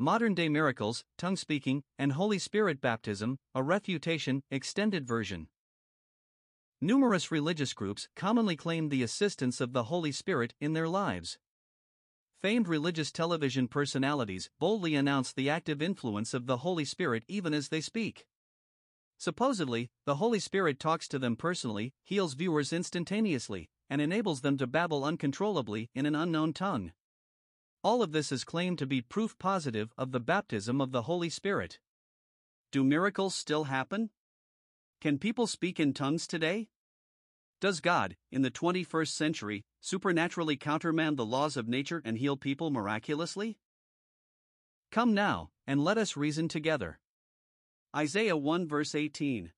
Modern day miracles, tongue speaking, and Holy Spirit baptism, a refutation, extended version. Numerous religious groups commonly claim the assistance of the Holy Spirit in their lives. Famed religious television personalities boldly announce the active influence of the Holy Spirit even as they speak. Supposedly, the Holy Spirit talks to them personally, heals viewers instantaneously, and enables them to babble uncontrollably in an unknown tongue. All of this is claimed to be proof positive of the baptism of the Holy Spirit. Do miracles still happen? Can people speak in tongues today? Does God, in the 21st century, supernaturally countermand the laws of nature and heal people miraculously? Come now, and let us reason together. Isaiah 1 verse 18.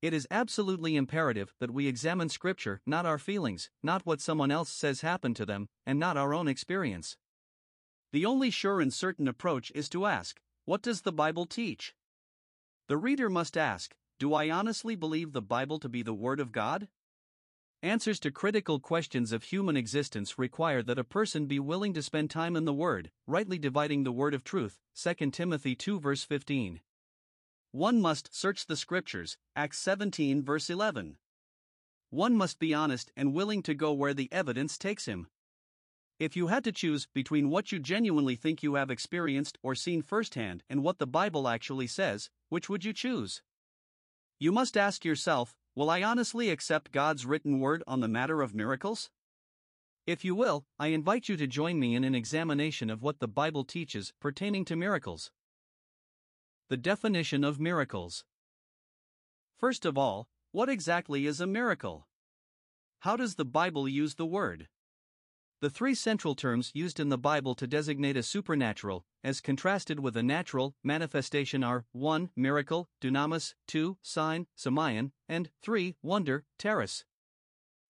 It is absolutely imperative that we examine Scripture, not our feelings, not what someone else says happened to them, and not our own experience. The only sure and certain approach is to ask, What does the Bible teach? The reader must ask, Do I honestly believe the Bible to be the Word of God? Answers to critical questions of human existence require that a person be willing to spend time in the Word, rightly dividing the Word of truth. 2 Timothy 2 verse 15. One must search the Scriptures. Acts 17 verse 11. One must be honest and willing to go where the evidence takes him. If you had to choose between what you genuinely think you have experienced or seen firsthand and what the Bible actually says, which would you choose? You must ask yourself Will I honestly accept God's written word on the matter of miracles? If you will, I invite you to join me in an examination of what the Bible teaches pertaining to miracles. The definition of miracles. First of all, what exactly is a miracle? How does the Bible use the word? The three central terms used in the Bible to designate a supernatural, as contrasted with a natural, manifestation are 1. Miracle, dunamis, 2. Sign, semeion, and 3. Wonder, teras.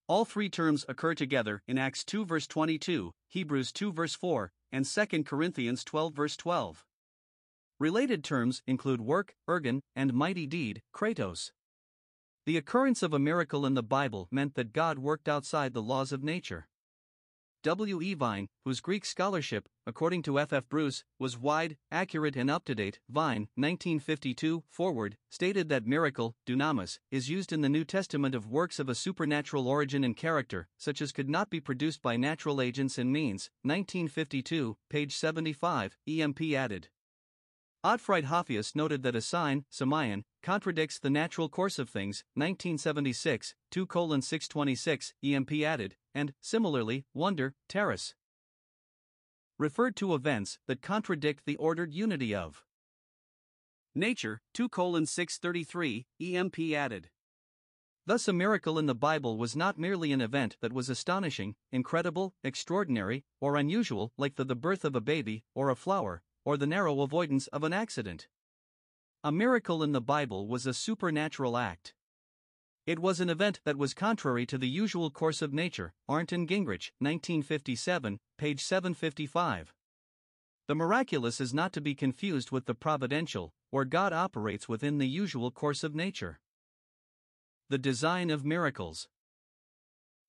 All three terms occur together in Acts 2 verse 22, Hebrews 2 verse 4, and 2 Corinthians 12 verse 12. Related terms include work, ergon, and mighty deed, kratos. The occurrence of a miracle in the Bible meant that God worked outside the laws of nature. W. E. Vine, whose Greek scholarship, according to F. F. Bruce, was wide, accurate, and up to date, Vine, 1952, forward, stated that miracle, dunamis, is used in the New Testament of works of a supernatural origin and character, such as could not be produced by natural agents and means, 1952, page 75, EMP added. Otfried Hofius noted that a sign, semeion, contradicts the natural course of things, 1976, 2 626, EMP added, and, similarly, wonder, teras. Referred to events that contradict the ordered unity of nature, 2 633, EMP added. Thus, a miracle in the Bible was not merely an event that was astonishing, incredible, extraordinary, or unusual, like the, the birth of a baby, or a flower, or the narrow avoidance of an accident. A miracle in the Bible was a supernatural act. It was an event that was contrary to the usual course of nature. Arndt and Gingrich, 1957, page 755. The miraculous is not to be confused with the providential, where God operates within the usual course of nature. The design of miracles.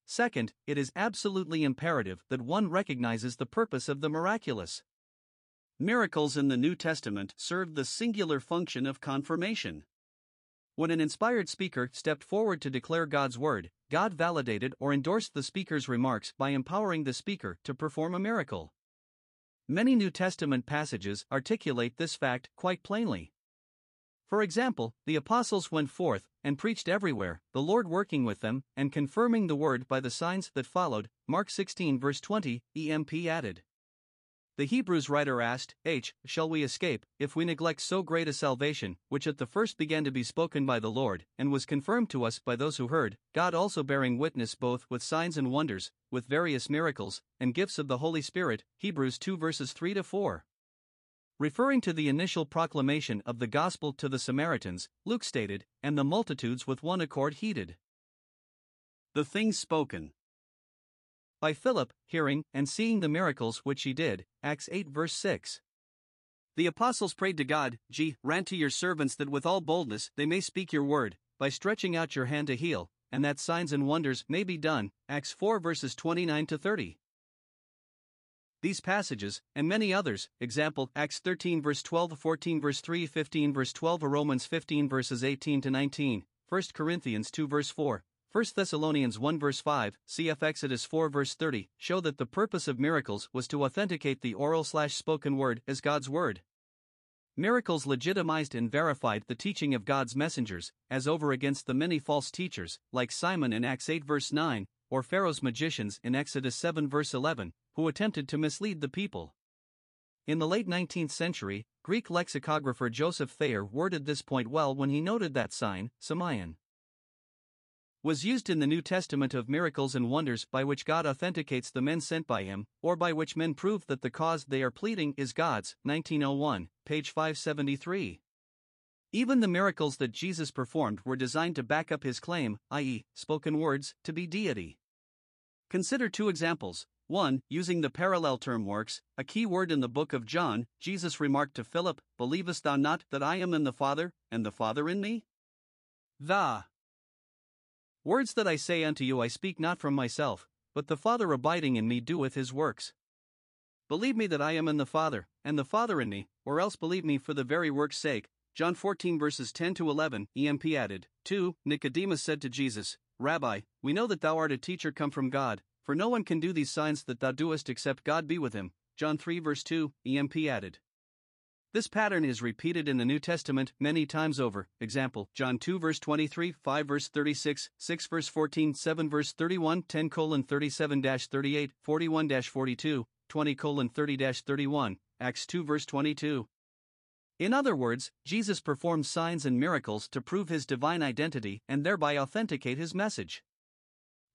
Second, it is absolutely imperative that one recognizes the purpose of the miraculous. Miracles in the New Testament served the singular function of confirmation. When an inspired speaker stepped forward to declare God's word, God validated or endorsed the speaker's remarks by empowering the speaker to perform a miracle. Many New Testament passages articulate this fact quite plainly. For example, the apostles went forth and preached everywhere, the Lord working with them and confirming the word by the signs that followed. Mark 16 verse 20, EMP added. The Hebrews writer asked, H. Shall we escape, if we neglect so great a salvation, which at the first began to be spoken by the Lord, and was confirmed to us by those who heard, God also bearing witness both with signs and wonders, with various miracles, and gifts of the Holy Spirit? Hebrews 2 verses 3 to 4. Referring to the initial proclamation of the gospel to the Samaritans, Luke stated, And the multitudes with one accord heeded. The things spoken by Philip, hearing and seeing the miracles which he did. Acts 8 verse 6. The apostles prayed to God, G. Grant to your servants that with all boldness they may speak your word, by stretching out your hand to heal, and that signs and wonders may be done. Acts 4 verses 29 to 30. These passages, and many others, example Acts 13 verse 12 14 verse 3 15 verse 12 Romans 15 verses 18 to 19, 1 Corinthians 2 verse 4, 1 Thessalonians 1 verse 5, cf Exodus 4 verse 30, show that the purpose of miracles was to authenticate the oral slash spoken word as God's word. Miracles legitimized and verified the teaching of God's messengers, as over against the many false teachers, like Simon in Acts 8 verse 9, or Pharaoh's magicians in Exodus 7 verse 11, who attempted to mislead the people. In the late 19th century, Greek lexicographer Joseph Thayer worded this point well when he noted that sign, semeion, was used in the New Testament of miracles and wonders by which God authenticates the men sent by him, or by which men prove that the cause they are pleading is God's. 1901, page 573. Even the miracles that Jesus performed were designed to back up his claim, i.e., spoken words, to be deity. Consider two examples 1. Using the parallel term works, a key word in the book of John, Jesus remarked to Philip, Believest thou not that I am in the Father, and the Father in me? The words that I say unto you I speak not from myself, but the Father abiding in me doeth his works. Believe me that I am in the Father, and the Father in me, or else believe me for the very work's sake. John 14 verses 10 to 11, EMP added. 2. Nicodemus said to Jesus, Rabbi, we know that thou art a teacher come from God, for no one can do these signs that thou doest except God be with him. John 3 verse 2, EMP added. This pattern is repeated in the New Testament many times over. Example, John 2 verse 23, 5 verse 36, 6 verse 14, 7 verse 31, 10 colon 37 38, 41 42, 20 colon 30 31, Acts 2 verse 22. In other words, Jesus performed signs and miracles to prove his divine identity and thereby authenticate his message.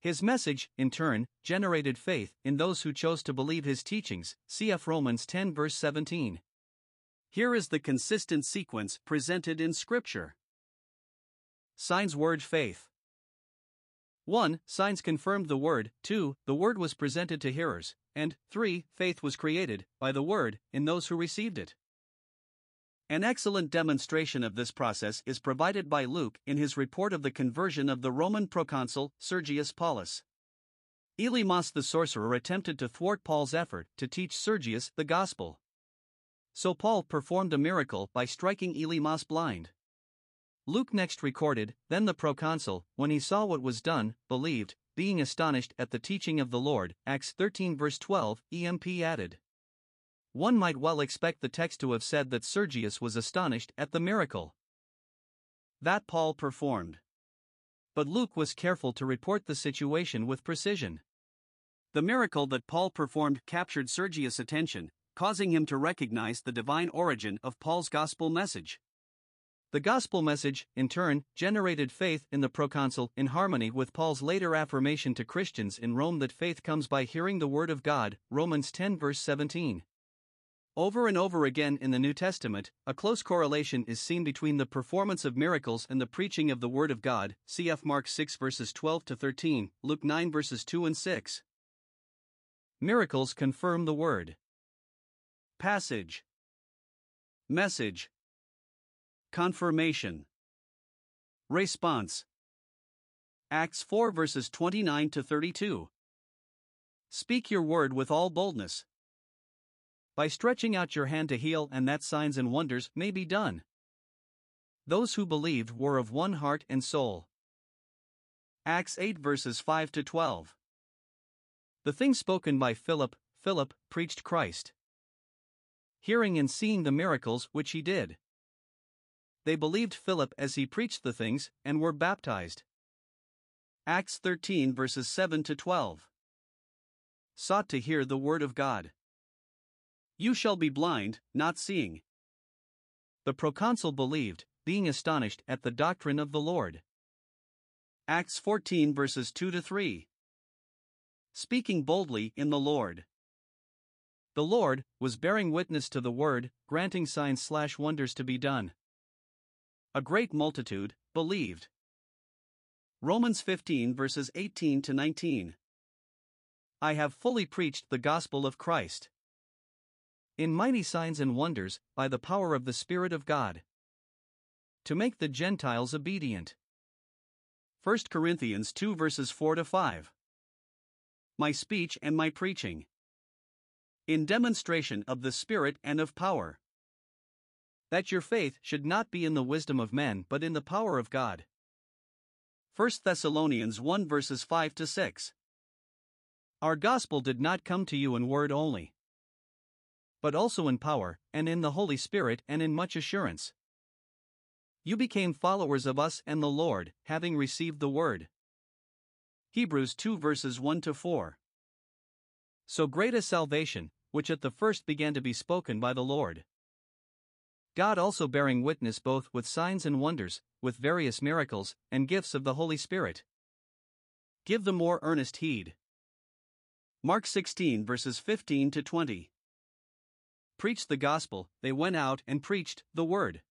His message, in turn, generated faith in those who chose to believe his teachings. Cf. Romans 10 verse 17. Here is the consistent sequence presented in Scripture. Signs Word Faith 1. Signs confirmed the Word, 2. The Word was presented to hearers, and 3. Faith was created, by the Word, in those who received it. An excellent demonstration of this process is provided by Luke in his report of the conversion of the Roman proconsul Sergius Paulus. Elymas the sorcerer attempted to thwart Paul's effort to teach Sergius the gospel. So Paul performed a miracle by striking Elymas blind. Luke next recorded, Then the proconsul, when he saw what was done, believed, being astonished at the teaching of the Lord. Acts 13 verse 12, EMP added. One might well expect the text to have said that Sergius was astonished at the miracle that Paul performed. But Luke was careful to report the situation with precision. The miracle that Paul performed captured Sergius' attention, causing him to recognize the divine origin of Paul's gospel message. The gospel message, in turn, generated faith in the proconsul in harmony with Paul's later affirmation to Christians in Rome that faith comes by hearing the word of God, Romans 10 verse 17. Over and over again in the New Testament, a close correlation is seen between the performance of miracles and the preaching of the Word of God. Cf. Mark 6 verses 12 to 13, Luke 9 verses 2 and 6. Miracles confirm the Word. Passage Message Confirmation Response Acts 4 verses 29 to 32. Speak your word with all boldness by stretching out your hand to heal, and that signs and wonders may be done. Those who believed were of one heart and soul. Acts 8 verses 5 to 12. The things spoken by Philip, Philip preached Christ. Hearing and seeing the miracles which he did. They believed Philip as he preached the things, and were baptized. Acts 13 verses 7 to 12. Sought to hear the word of God. You shall be blind, not seeing. The proconsul believed, being astonished at the doctrine of the Lord. Acts 14 verses 2 to 3. Speaking boldly in the Lord. The Lord was bearing witness to the word, granting signs slash wonders to be done. A great multitude believed. Romans 15 verses 18 to 19. I have fully preached the gospel of Christ in mighty signs and wonders, by the power of the Spirit of God. To make the Gentiles obedient. 1 Corinthians 2 verses 4 to 5. My speech and my preaching. In demonstration of the Spirit and of power. That your faith should not be in the wisdom of men but in the power of God. 1 Thessalonians 1 verses 5 to 6. Our gospel did not come to you in word only, but also in power, and in the Holy Spirit, and in much assurance. You became followers of us and the Lord, having received the word. Hebrews 2 verses 1 to 4. So great a salvation, which at the first began to be spoken by the Lord. God also bearing witness both with signs and wonders, with various miracles, and gifts of the Holy Spirit. Give the more earnest heed. Mark 16 verses 15 to 20. Preached the gospel, they went out and preached the word.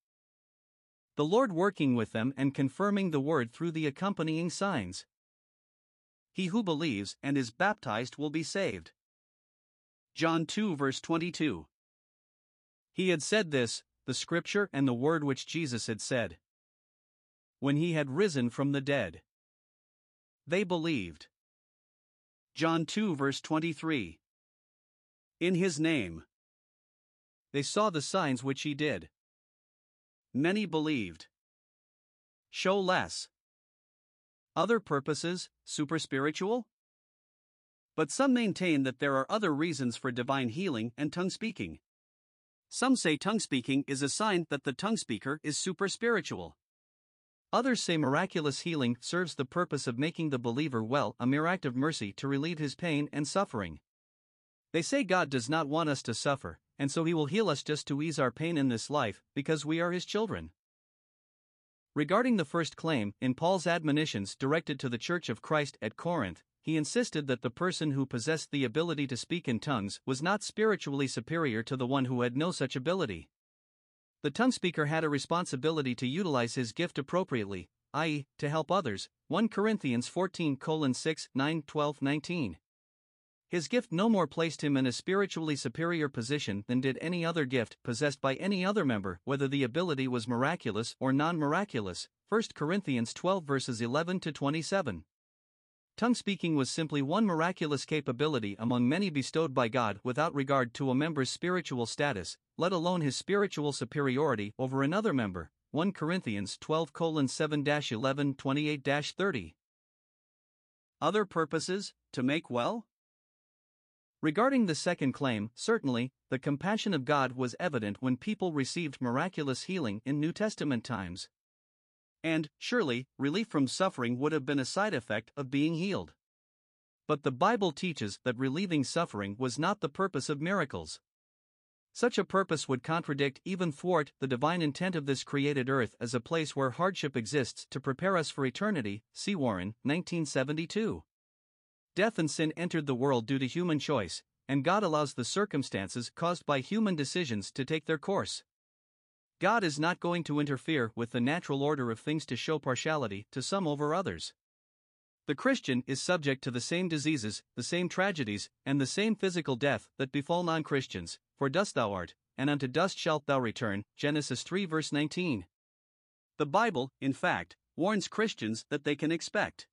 The Lord working with them and confirming the word through the accompanying signs. He who believes and is baptized will be saved. John 2 verse 22. He had said this, the scripture and the word which Jesus had said. When he had risen from the dead, they believed. John 2 verse 23. In his name. They saw the signs which he did. Many believed. Show less. Other purposes, super spiritual? But some maintain that there are other reasons for divine healing and tongue speaking. Some say tongue speaking is a sign that the tongue speaker is super spiritual. Others say miraculous healing serves the purpose of making the believer well, a mere act of mercy to relieve his pain and suffering. They say God does not want us to suffer, and so he will heal us just to ease our pain in this life, because we are his children. Regarding the first claim, in Paul's admonitions directed to the Church of Christ at Corinth, he insisted that the person who possessed the ability to speak in tongues was not spiritually superior to the one who had no such ability. The tongue speaker had a responsibility to utilize his gift appropriately, i.e., to help others. 1 Corinthians 14 6 9 12 19. His gift no more placed him in a spiritually superior position than did any other gift possessed by any other member, whether the ability was miraculous or non miraculous. 1 Corinthians 12 verses 11 to 27. Tongue speaking was simply one miraculous capability among many bestowed by God without regard to a member's spiritual status, let alone his spiritual superiority over another member. 1 Corinthians 12 7 11 28 30. Other purposes, to make well? Regarding the second claim, certainly, the compassion of God was evident when people received miraculous healing in New Testament times. And, surely, relief from suffering would have been a side effect of being healed. But the Bible teaches that relieving suffering was not the purpose of miracles. Such a purpose would contradict, even thwart, the divine intent of this created earth as a place where hardship exists to prepare us for eternity. See Warren, 1972. Death and sin entered the world due to human choice, and God allows the circumstances caused by human decisions to take their course. God is not going to interfere with the natural order of things to show partiality to some over others. The Christian is subject to the same diseases, the same tragedies, and the same physical death that befall non Christians, for dust thou art, and unto dust shalt thou return. Genesis 3 verse 19. The Bible, in fact, warns Christians that they can expect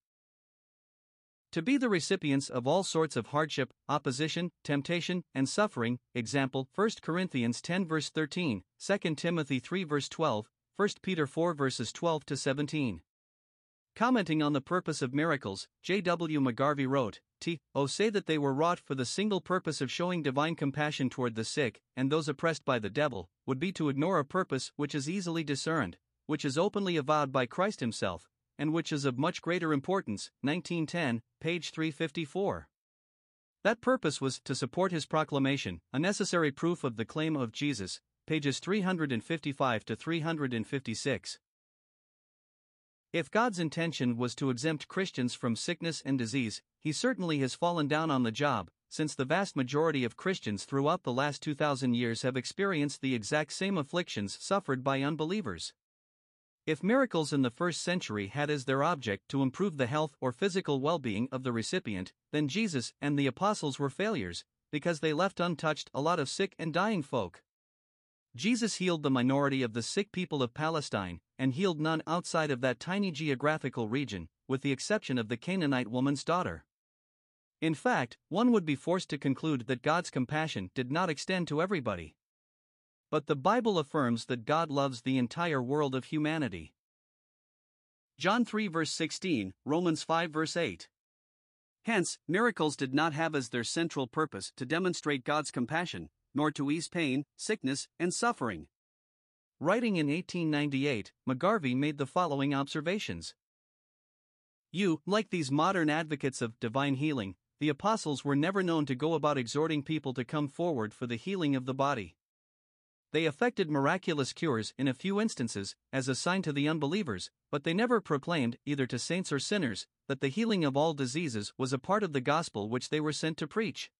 to be the recipients of all sorts of hardship, opposition, temptation, and suffering. Example 1 Corinthians 10 verse 13, 2 Timothy 3 verse 12, 1 Peter 4 verses 12 to 17. Commenting on the purpose of miracles, J.W. McGarvey wrote, T. O. say that they were wrought for the single purpose of showing divine compassion toward the sick and those oppressed by the devil, would be to ignore a purpose which is easily discerned, which is openly avowed by Christ Himself, and which is of much greater importance. 1910, page 354. That purpose was to support his proclamation, a necessary proof of the claim of Jesus, pages 355 to 356. If God's intention was to exempt Christians from sickness and disease, he certainly has fallen down on the job, since the vast majority of Christians throughout the last 2,000 years have experienced the exact same afflictions suffered by unbelievers. If miracles in the first century had as their object to improve the health or physical well being of the recipient, then Jesus and the apostles were failures, because they left untouched a lot of sick and dying folk. Jesus healed the minority of the sick people of Palestine, and healed none outside of that tiny geographical region, with the exception of the Canaanite woman's daughter. In fact, one would be forced to conclude that God's compassion did not extend to everybody. But the Bible affirms that God loves the entire world of humanity. John 3 verse 16, Romans 5 verse 8. Hence, miracles did not have as their central purpose to demonstrate God's compassion, nor to ease pain, sickness, and suffering. Writing in 1898, McGarvey made the following observations. You, like these modern advocates of divine healing, the apostles were never known to go about exhorting people to come forward for the healing of the body. They effected miraculous cures in a few instances, as a sign to the unbelievers, but they never proclaimed, either to saints or sinners, that the healing of all diseases was a part of the gospel which they were sent to preach.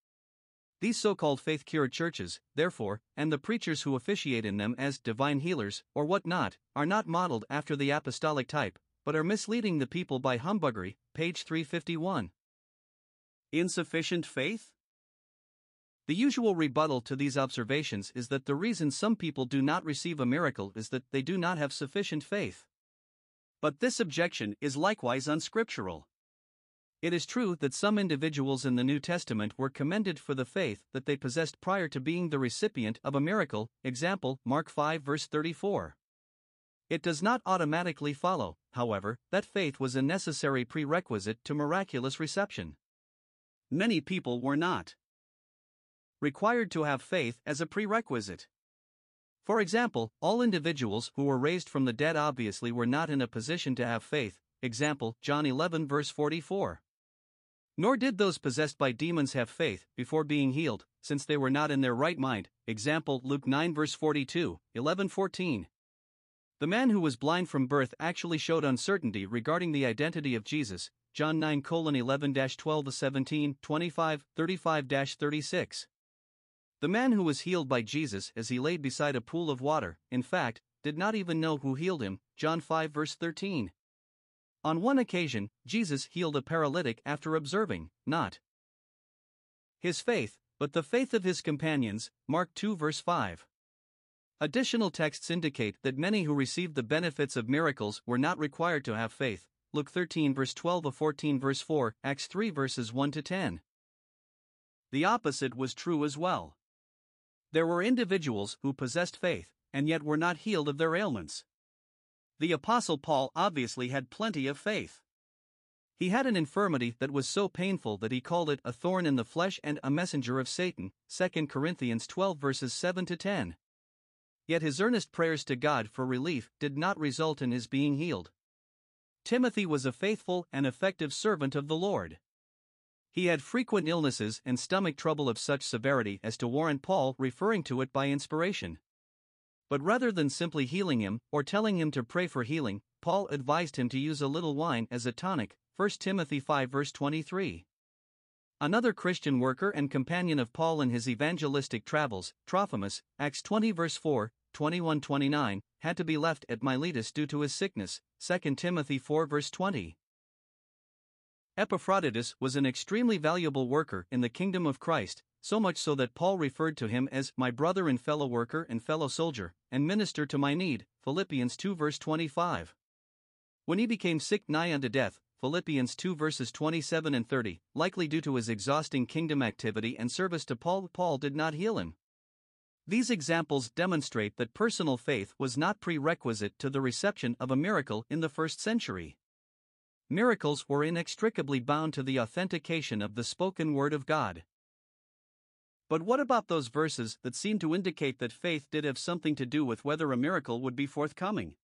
These so called faith cured churches, therefore, and the preachers who officiate in them as divine healers, or what not, are not modeled after the apostolic type, but are misleading the people by humbuggery. Page 351. Insufficient faith? The usual rebuttal to these observations is that the reason some people do not receive a miracle is that they do not have sufficient faith. But this objection is likewise unscriptural. It is true that some individuals in the New Testament were commended for the faith that they possessed prior to being the recipient of a miracle, example, Mark 5 verse 34. It does not automatically follow, however, that faith was a necessary prerequisite to miraculous reception many people were not required to have faith as a prerequisite. For example, all individuals who were raised from the dead obviously were not in a position to have faith, example, John 11 verse 44. Nor did those possessed by demons have faith before being healed, since they were not in their right mind, example, Luke 9 verse 42, 11 14. The man who was blind from birth actually showed uncertainty regarding the identity of Jesus, John 9 11 12 17, 25, 35 36. The man who was healed by Jesus as he laid beside a pool of water, in fact, did not even know who healed him, John 5 verse 13. On one occasion, Jesus healed a paralytic after observing, not his faith, but the faith of his companions, Mark 2 verse 5. Additional texts indicate that many who received the benefits of miracles were not required to have faith, Luke 13 verse 12 to 14 verse 4, Acts 3 verses 1 to 10. The opposite was true as well. There were individuals who possessed faith, and yet were not healed of their ailments. The Apostle Paul obviously had plenty of faith. He had an infirmity that was so painful that he called it a thorn in the flesh and a messenger of Satan, 2 Corinthians 12 verses 7 to 10. Yet his earnest prayers to God for relief did not result in his being healed. Timothy was a faithful and effective servant of the Lord. He had frequent illnesses and stomach trouble of such severity as to warrant Paul referring to it by inspiration. But rather than simply healing him or telling him to pray for healing, Paul advised him to use a little wine as a tonic, 1 Timothy 5 verse 23. Another Christian worker and companion of Paul in his evangelistic travels, Trophimus, Acts 20 verse 4, 21 29, had to be left at Miletus due to his sickness, 2 Timothy 4 verse 20. Epaphroditus was an extremely valuable worker in the kingdom of Christ, so much so that Paul referred to him as my brother and fellow worker and fellow soldier, and minister to my need, Philippians 2 verse 25. When he became sick nigh unto death, Philippians 2 verses 27 and 30, likely due to his exhausting kingdom activity and service to Paul, Paul did not heal him. These examples demonstrate that personal faith was not prerequisite to the reception of a miracle in the first century. Miracles were inextricably bound to the authentication of the spoken word of God. But what about those verses that seem to indicate that faith did have something to do with whether a miracle would be forthcoming?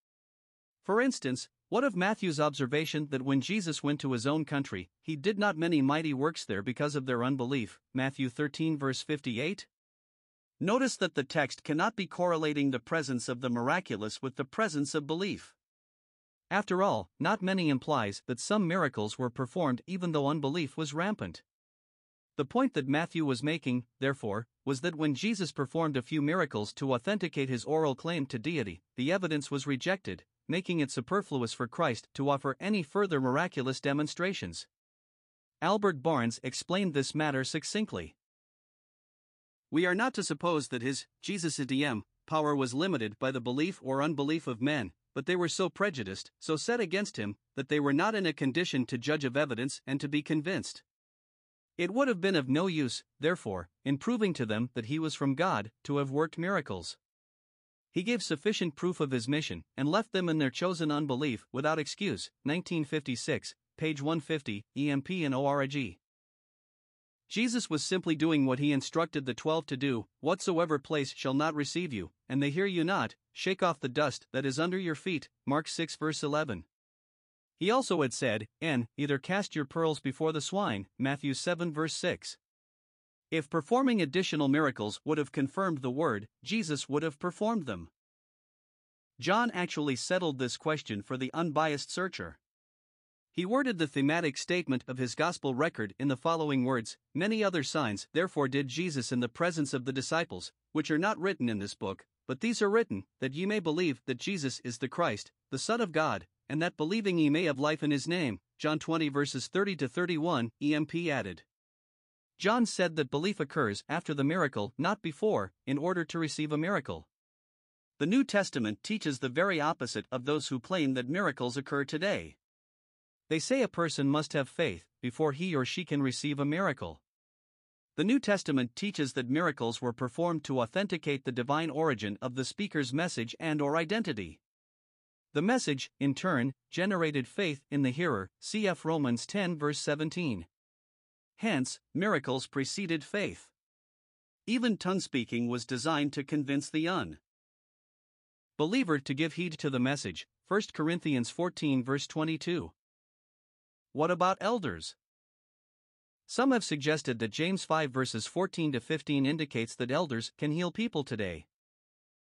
For instance, what of Matthew's observation that when Jesus went to his own country, he did not many mighty works there because of their unbelief? Matthew 13, verse 58? Notice that the text cannot be correlating the presence of the miraculous with the presence of belief. After all, not many implies that some miracles were performed even though unbelief was rampant. The point that Matthew was making, therefore, was that when Jesus performed a few miracles to authenticate his oral claim to deity, the evidence was rejected, making it superfluous for Christ to offer any further miraculous demonstrations. Albert Barnes explained this matter succinctly. We are not to suppose that his, Jesus' idiem, power was limited by the belief or unbelief of men, but they were so prejudiced, so set against him, that they were not in a condition to judge of evidence and to be convinced. It would have been of no use, therefore, in proving to them that he was from God, to have worked miracles. He gave sufficient proof of his mission and left them in their chosen unbelief without excuse. 1956, page 150, EMP and ORG. Jesus was simply doing what he instructed the twelve to do Whatsoever place shall not receive you, and they hear you not, shake off the dust that is under your feet. Mark 6 verse 11. He also had said, and either cast your pearls before the swine. Matthew 7 verse 6. If performing additional miracles would have confirmed the word, Jesus would have performed them. John actually settled this question for the unbiased searcher. He worded the thematic statement of his gospel record in the following words Many other signs, therefore, did Jesus in the presence of the disciples, which are not written in this book, but these are written, that ye may believe that Jesus is the Christ, the Son of God, and that believing ye may have life in his name. John 20 verses 30 to 31, EMP added. John said that belief occurs after the miracle, not before, in order to receive a miracle. The New Testament teaches the very opposite of those who claim that miracles occur today. They say a person must have faith before he or she can receive a miracle. The New Testament teaches that miracles were performed to authenticate the divine origin of the speaker's message and or identity. The message, in turn, generated faith in the hearer. Cf Romans 10 verse 17. Hence, miracles preceded faith. Even tongue speaking was designed to convince the un believer to give heed to the message. 1 Corinthians 14 verse 22. What about elders? Some have suggested that James 5 verses 14 to 15 indicates that elders can heal people today.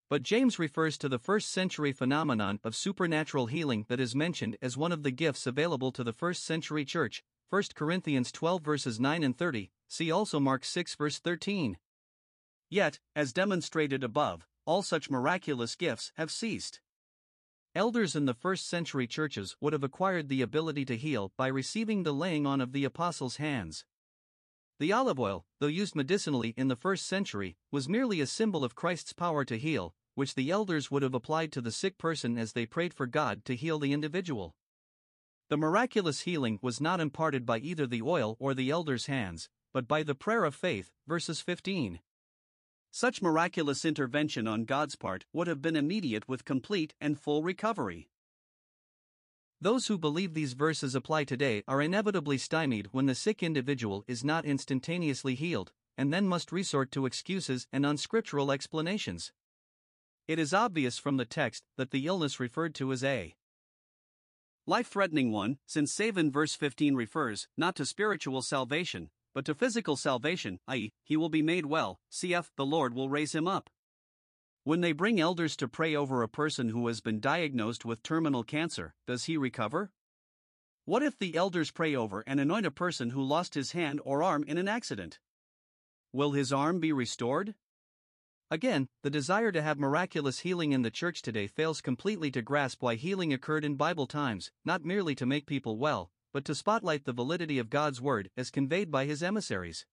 But James refers to the first century phenomenon of supernatural healing that is mentioned as one of the gifts available to the first century church, 1 Corinthians 12 verses 9 and 30, see also Mark 6 verse 13. Yet, as demonstrated above, all such miraculous gifts have ceased. Elders in the first century churches would have acquired the ability to heal by receiving the laying on of the apostles' hands. The olive oil, though used medicinally in the first century, was merely a symbol of Christ's power to heal, which the elders would have applied to the sick person as they prayed for God to heal the individual. The miraculous healing was not imparted by either the oil or the elder's hands, but by the prayer of faith, verses 15. Such miraculous intervention on God's part would have been immediate with complete and full recovery. Those who believe these verses apply today are inevitably stymied when the sick individual is not instantaneously healed, and then must resort to excuses and unscriptural explanations. It is obvious from the text that the illness referred to is a life threatening one, since save in verse 15 refers not to spiritual salvation, but to physical salvation, i.e., he will be made well, cf. the Lord will raise him up. When they bring elders to pray over a person who has been diagnosed with terminal cancer, does he recover? What if the elders pray over and anoint a person who lost his hand or arm in an accident? Will his arm be restored? Again, the desire to have miraculous healing in the church today fails completely to grasp why healing occurred in Bible times, not merely to make people well, but to spotlight the validity of God's Word as conveyed by His emissaries.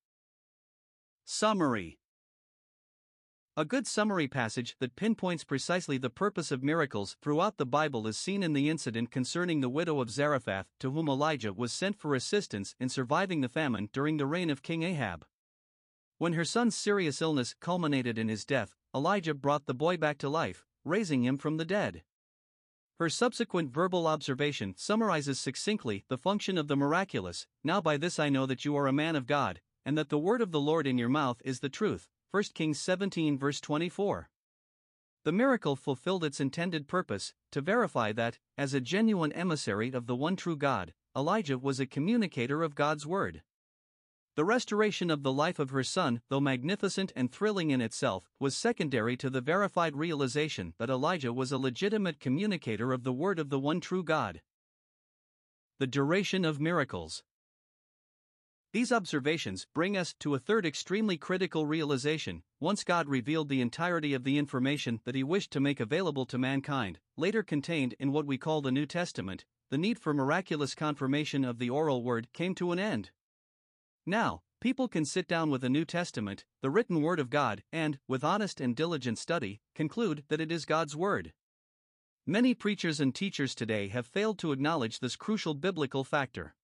Summary A good summary passage that pinpoints precisely the purpose of miracles throughout the Bible is seen in the incident concerning the widow of Zarephath, to whom Elijah was sent for assistance in surviving the famine during the reign of King Ahab. When her son's serious illness culminated in his death, Elijah brought the boy back to life, raising him from the dead. Her subsequent verbal observation summarizes succinctly the function of the miraculous. Now by this I know that you are a man of God, and that the word of the Lord in your mouth is the truth. 1 Kings 17 verse 24. The miracle fulfilled its intended purpose to verify that, as a genuine emissary of the one true God, Elijah was a communicator of God's word. The restoration of the life of her son, though magnificent and thrilling in itself, was secondary to the verified realization that Elijah was a legitimate communicator of the word of the one true God. The duration of miracles. These observations bring us to a third extremely critical realization. Once God revealed the entirety of the information that He wished to make available to mankind, later contained in what we call the New Testament, the need for miraculous confirmation of the oral word came to an end. Now, people can sit down with the New Testament, the written Word of God, and, with honest and diligent study, conclude that it is God's Word. Many preachers and teachers today have failed to acknowledge this crucial biblical factor.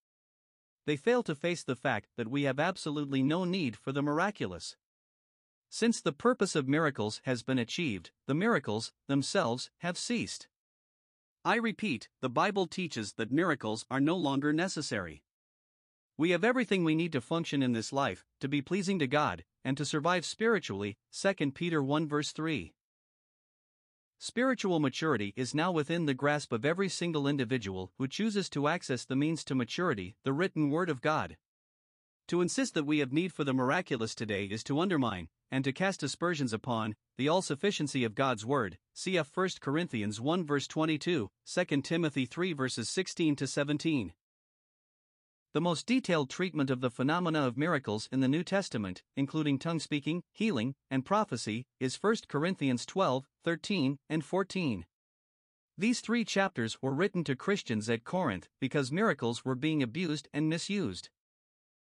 they fail to face the fact that we have absolutely no need for the miraculous. Since the purpose of miracles has been achieved, the miracles, themselves, have ceased. I repeat, the Bible teaches that miracles are no longer necessary. We have everything we need to function in this life, to be pleasing to God, and to survive spiritually. 2 Peter 1 verse 3. Spiritual maturity is now within the grasp of every single individual who chooses to access the means to maturity, the written Word of God. To insist that we have need for the miraculous today is to undermine, and to cast aspersions upon, the all sufficiency of God's Word. Cf 1 Corinthians 1 verse 22, 2 Timothy 3 verses 16 to 17. The most detailed treatment of the phenomena of miracles in the New Testament, including tongue speaking, healing, and prophecy, is 1 Corinthians 12, 13, and 14. These three chapters were written to Christians at Corinth because miracles were being abused and misused.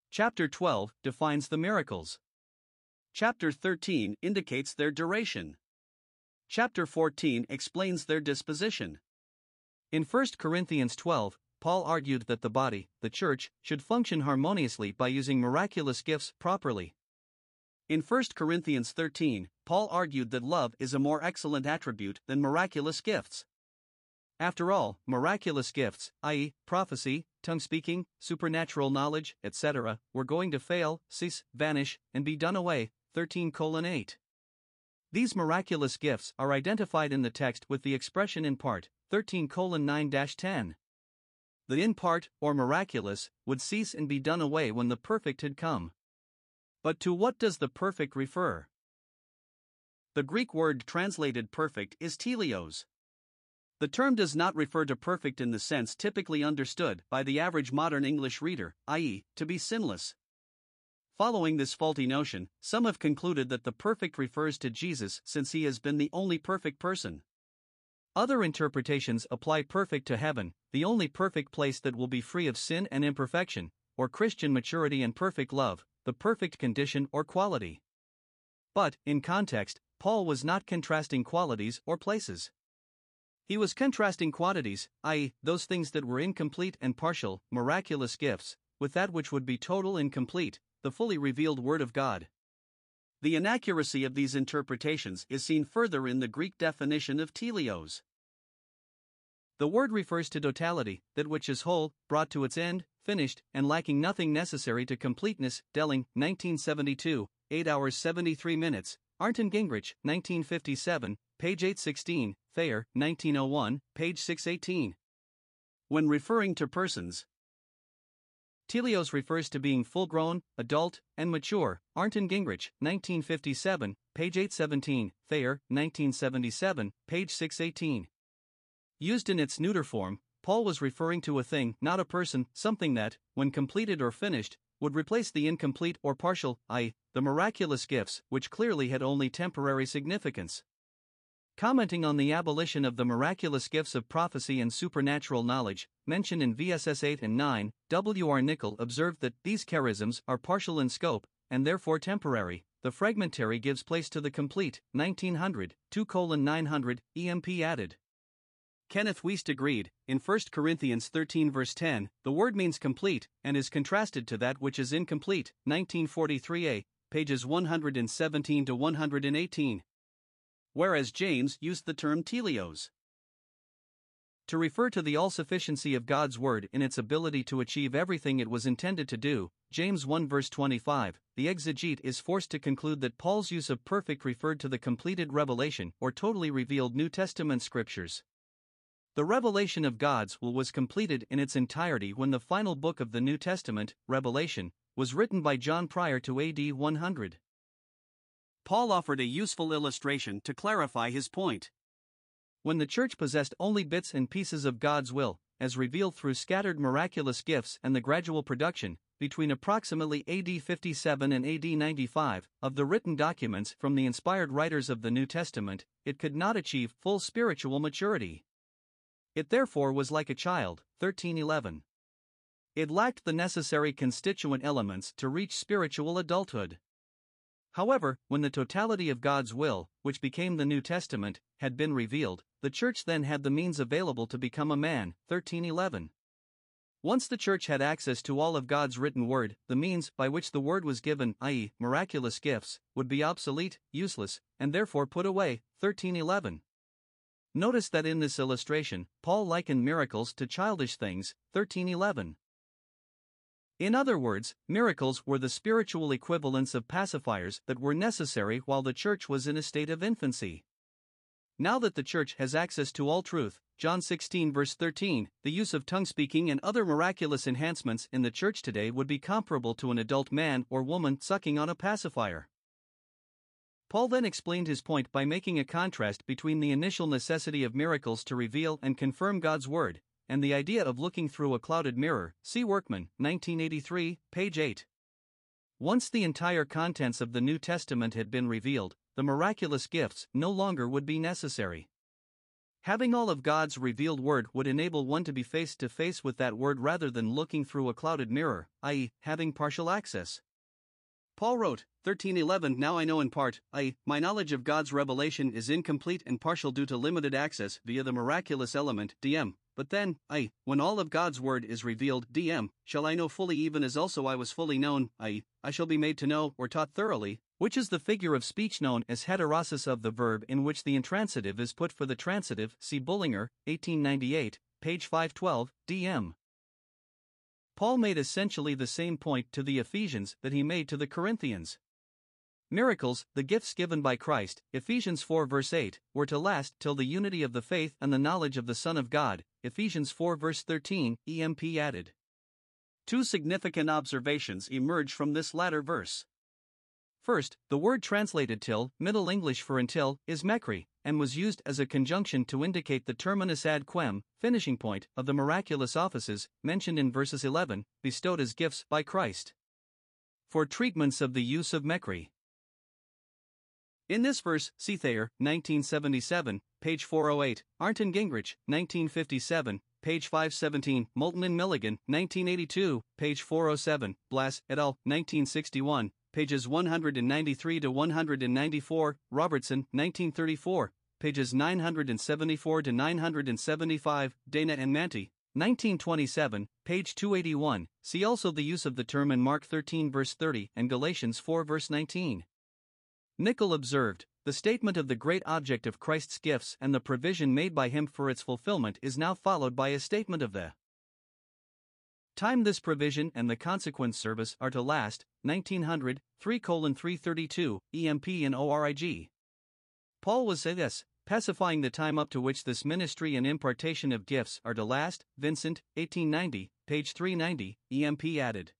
Chapter 12 defines the miracles. Chapter 13 indicates their duration. Chapter 14 explains their disposition. In 1 Corinthians 12, Paul argued that the body, the church, should function harmoniously by using miraculous gifts properly. In 1 Corinthians 13, Paul argued that love is a more excellent attribute than miraculous gifts. After all, miraculous gifts, i.e., prophecy, tongue speaking, supernatural knowledge, etc., were going to fail, cease, vanish, and be done away. 13 8. These miraculous gifts are identified in the text with the expression in part, 13 9 10 the in part, or miraculous, would cease and be done away when the perfect had come. But to what does the perfect refer? The Greek word translated perfect is teleios. The term does not refer to perfect in the sense typically understood by the average modern English reader, i.e., to be sinless. Following this faulty notion, some have concluded that the perfect refers to Jesus since he has been the only perfect person. Other interpretations apply perfect to heaven, the only perfect place that will be free of sin and imperfection, or Christian maturity and perfect love, the perfect condition or quality. But, in context, Paul was not contrasting qualities or places. He was contrasting quantities, i.e., those things that were incomplete and partial, miraculous gifts, with that which would be total and complete, the fully revealed Word of God. The inaccuracy of these interpretations is seen further in the Greek definition of teleios. The word refers to totality, that which is whole, brought to its end, finished, and lacking nothing necessary to completeness. Delling, 1972, 8 hours 73 minutes. Arndt Gingrich, 1957, page 816. Thayer, 1901, page 618. When referring to persons, Teleios refers to being full grown, adult, and mature. Arndt Gingrich, 1957, page 817, Thayer, 1977, page 618. Used in its neuter form, Paul was referring to a thing, not a person, something that, when completed or finished, would replace the incomplete or partial, i.e., the miraculous gifts, which clearly had only temporary significance. Commenting on the abolition of the miraculous gifts of prophecy and supernatural knowledge, mentioned in VSS 8 and 9, W. R. Nicoll observed that these charisms are partial in scope, and therefore temporary. The fragmentary gives place to the complete, 1900, 2 900, EMP added. Kenneth Wuest agreed, in 1 Corinthians 13 verse 10, the word means complete, and is contrasted to that which is incomplete, 1943a, pages 117 to 118 whereas James used the term teleios. To refer to the all sufficiency of God's Word in its ability to achieve everything it was intended to do, James 1 verse 25, the exegete is forced to conclude that Paul's use of perfect referred to the completed revelation or totally revealed New Testament scriptures. The revelation of God's will was completed in its entirety when the final book of the New Testament, Revelation, was written by John prior to AD 100. Paul offered a useful illustration to clarify his point. When the church possessed only bits and pieces of God's will, as revealed through scattered miraculous gifts and the gradual production, between approximately AD 57 and AD 95, of the written documents from the inspired writers of the New Testament, it could not achieve full spiritual maturity. It therefore was like a child, 1311. It lacked the necessary constituent elements to reach spiritual adulthood. However, when the totality of God's will, which became the New Testament, had been revealed, the church then had the means available to become a man. 1311. Once the Church had access to all of God's written word, the means by which the word was given, i.e., miraculous gifts, would be obsolete, useless, and therefore put away. 1311. Notice that in this illustration, Paul likened miracles to childish things. 1311. In other words, miracles were the spiritual equivalents of pacifiers that were necessary while the church was in a state of infancy. Now that the church has access to all truth, John 16 verse 13, the use of tongue speaking and other miraculous enhancements in the church today would be comparable to an adult man or woman sucking on a pacifier. Paul then explained his point by making a contrast between the initial necessity of miracles to reveal and confirm God's word, and the idea of looking through a clouded mirror. See Workman, 1983, page 8. Once the entire contents of the New Testament had been revealed, the miraculous gifts no longer would be necessary. Having all of God's revealed word would enable one to be face to face with that word rather than looking through a clouded mirror, i.e., having partial access. Paul wrote, 1311 Now I know in part, i.e., my knowledge of God's revelation is incomplete and partial due to limited access via the miraculous element, DM, but then, I, when all of God's word is revealed, DM, shall I know fully even as also I was fully known, I, I shall be made to know or taught thoroughly, which is the figure of speech known as heterosis of the verb in which the intransitive is put for the transitive. See Bullinger, 1898, page 512, DM. Paul made essentially the same point to the Ephesians that he made to the Corinthians. Miracles, the gifts given by Christ, Ephesians 4 verse 8, were to last till the unity of the faith and the knowledge of the Son of God, Ephesians 4 verse 13, EMP added. Two significant observations emerge from this latter verse. First, the word translated till, Middle English for until, is mechri, and was used as a conjunction to indicate the terminus ad quem, finishing point, of the miraculous offices, mentioned in verses 11, bestowed as gifts by Christ. For treatments of the use of mechri. In this verse, see Thayer, 1977, page 408, Arndt and Gingrich, 1957, page 517, Moulton and Milligan, 1982, page 407, Blass, et al., 1961, pages 193 to 194, Robertson, 1934, pages 974 to 975, Dana and Mantey, 1927, page 281. See also the use of the term in Mark 13 verse 30 and Galatians 4 verse 19. Nicoll observed, the statement of the great object of Christ's gifts and the provision made by him for its fulfillment is now followed by a statement of the time this provision and the consequent service are to last, 1900, 3 332, EMP and ORIG. Paul was this, pacifying the time up to which this ministry and impartation of gifts are to last, Vincent, 1890, page 390, EMP added.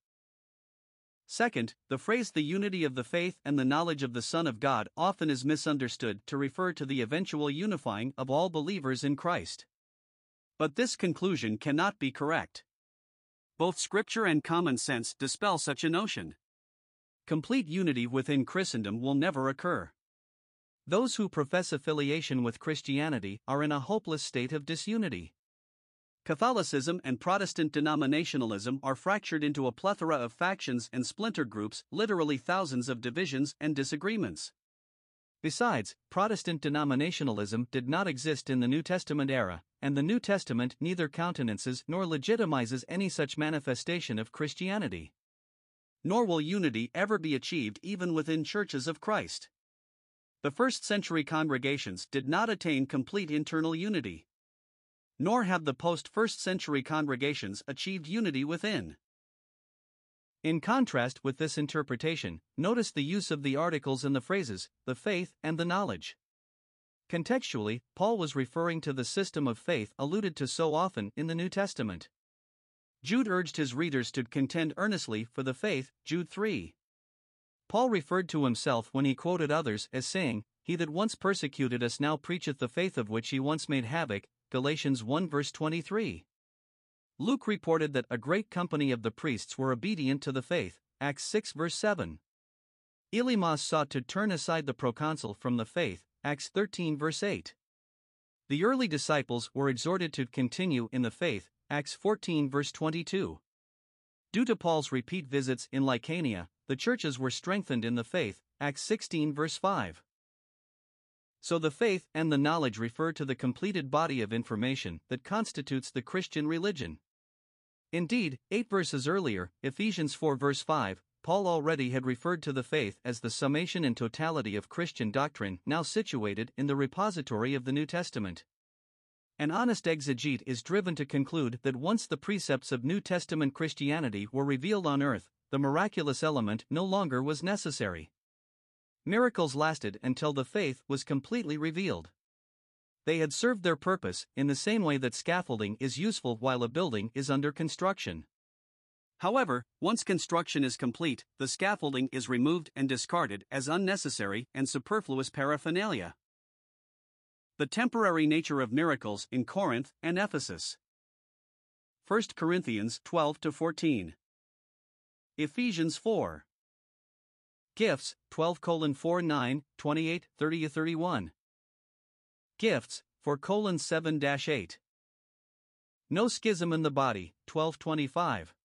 Second, the phrase the unity of the faith and the knowledge of the Son of God often is misunderstood to refer to the eventual unifying of all believers in Christ. But this conclusion cannot be correct. Both scripture and common sense dispel such a notion. Complete unity within Christendom will never occur. Those who profess affiliation with Christianity are in a hopeless state of disunity. Catholicism and Protestant denominationalism are fractured into a plethora of factions and splinter groups, literally thousands of divisions and disagreements. Besides, Protestant denominationalism did not exist in the New Testament era, and the New Testament neither countenances nor legitimizes any such manifestation of Christianity. Nor will unity ever be achieved even within churches of Christ. The first century congregations did not attain complete internal unity nor have the post first century congregations achieved unity within. In contrast with this interpretation, notice the use of the articles in the phrases, the faith and the knowledge. Contextually, Paul was referring to the system of faith alluded to so often in the New Testament. Jude urged his readers to contend earnestly for the faith, Jude 3. Paul referred to himself when he quoted others as saying, He that once persecuted us now preacheth the faith of which he once made havoc, Galatians 1 verse 23. Luke reported that a great company of the priests were obedient to the faith, Acts 6 verse 7. Elymas sought to turn aside the proconsul from the faith, Acts 13 verse 8. The early disciples were exhorted to continue in the faith, Acts 14 verse 22. Due to Paul's repeat visits in Lycaonia, the churches were strengthened in the faith, Acts 16 verse 5. So the faith and the knowledge refer to the completed body of information that constitutes the Christian religion. Indeed, eight verses earlier, Ephesians 4 verse 5, Paul already had referred to the faith as the summation and totality of Christian doctrine now situated in the repository of the New Testament. An honest exegete is driven to conclude that once the precepts of New Testament Christianity were revealed on earth, the miraculous element no longer was necessary. Miracles lasted until the faith was completely revealed. They had served their purpose in the same way that scaffolding is useful while a building is under construction. However, once construction is complete, the scaffolding is removed and discarded as unnecessary and superfluous paraphernalia. The temporary nature of miracles in Corinth and Ephesus. 1 Corinthians 12 to 14. Ephesians 4. Gifts 12 4 9, 28 30 31. Gifts 4 7 8. No schism in the body 12 25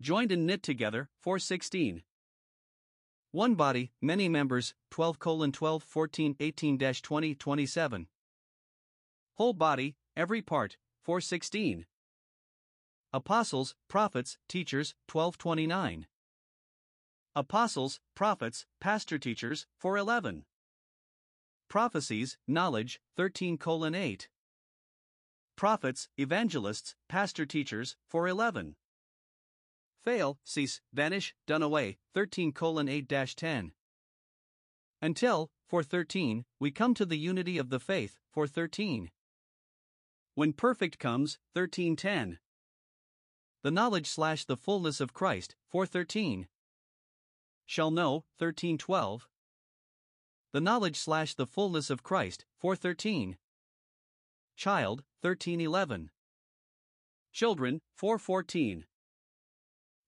joined and knit together, 416. One body, many members, 12 colon 12 14 18 20 27. Whole body, every part, 416. Apostles, prophets, teachers, 1229. Apostles, prophets, pastor teachers, 411. Prophecies, knowledge, 13 colon 8. Prophets, evangelists, pastor teachers, 411 fail, cease, vanish, done away, 13 colon 8 10. Until, 413, we come to the unity of the faith, 413. When perfect comes, 1310. The knowledge slash the fullness of Christ, 413. Shall know, 1312. The knowledge slash the fullness of Christ, 413. Child, 1311. Children, 414.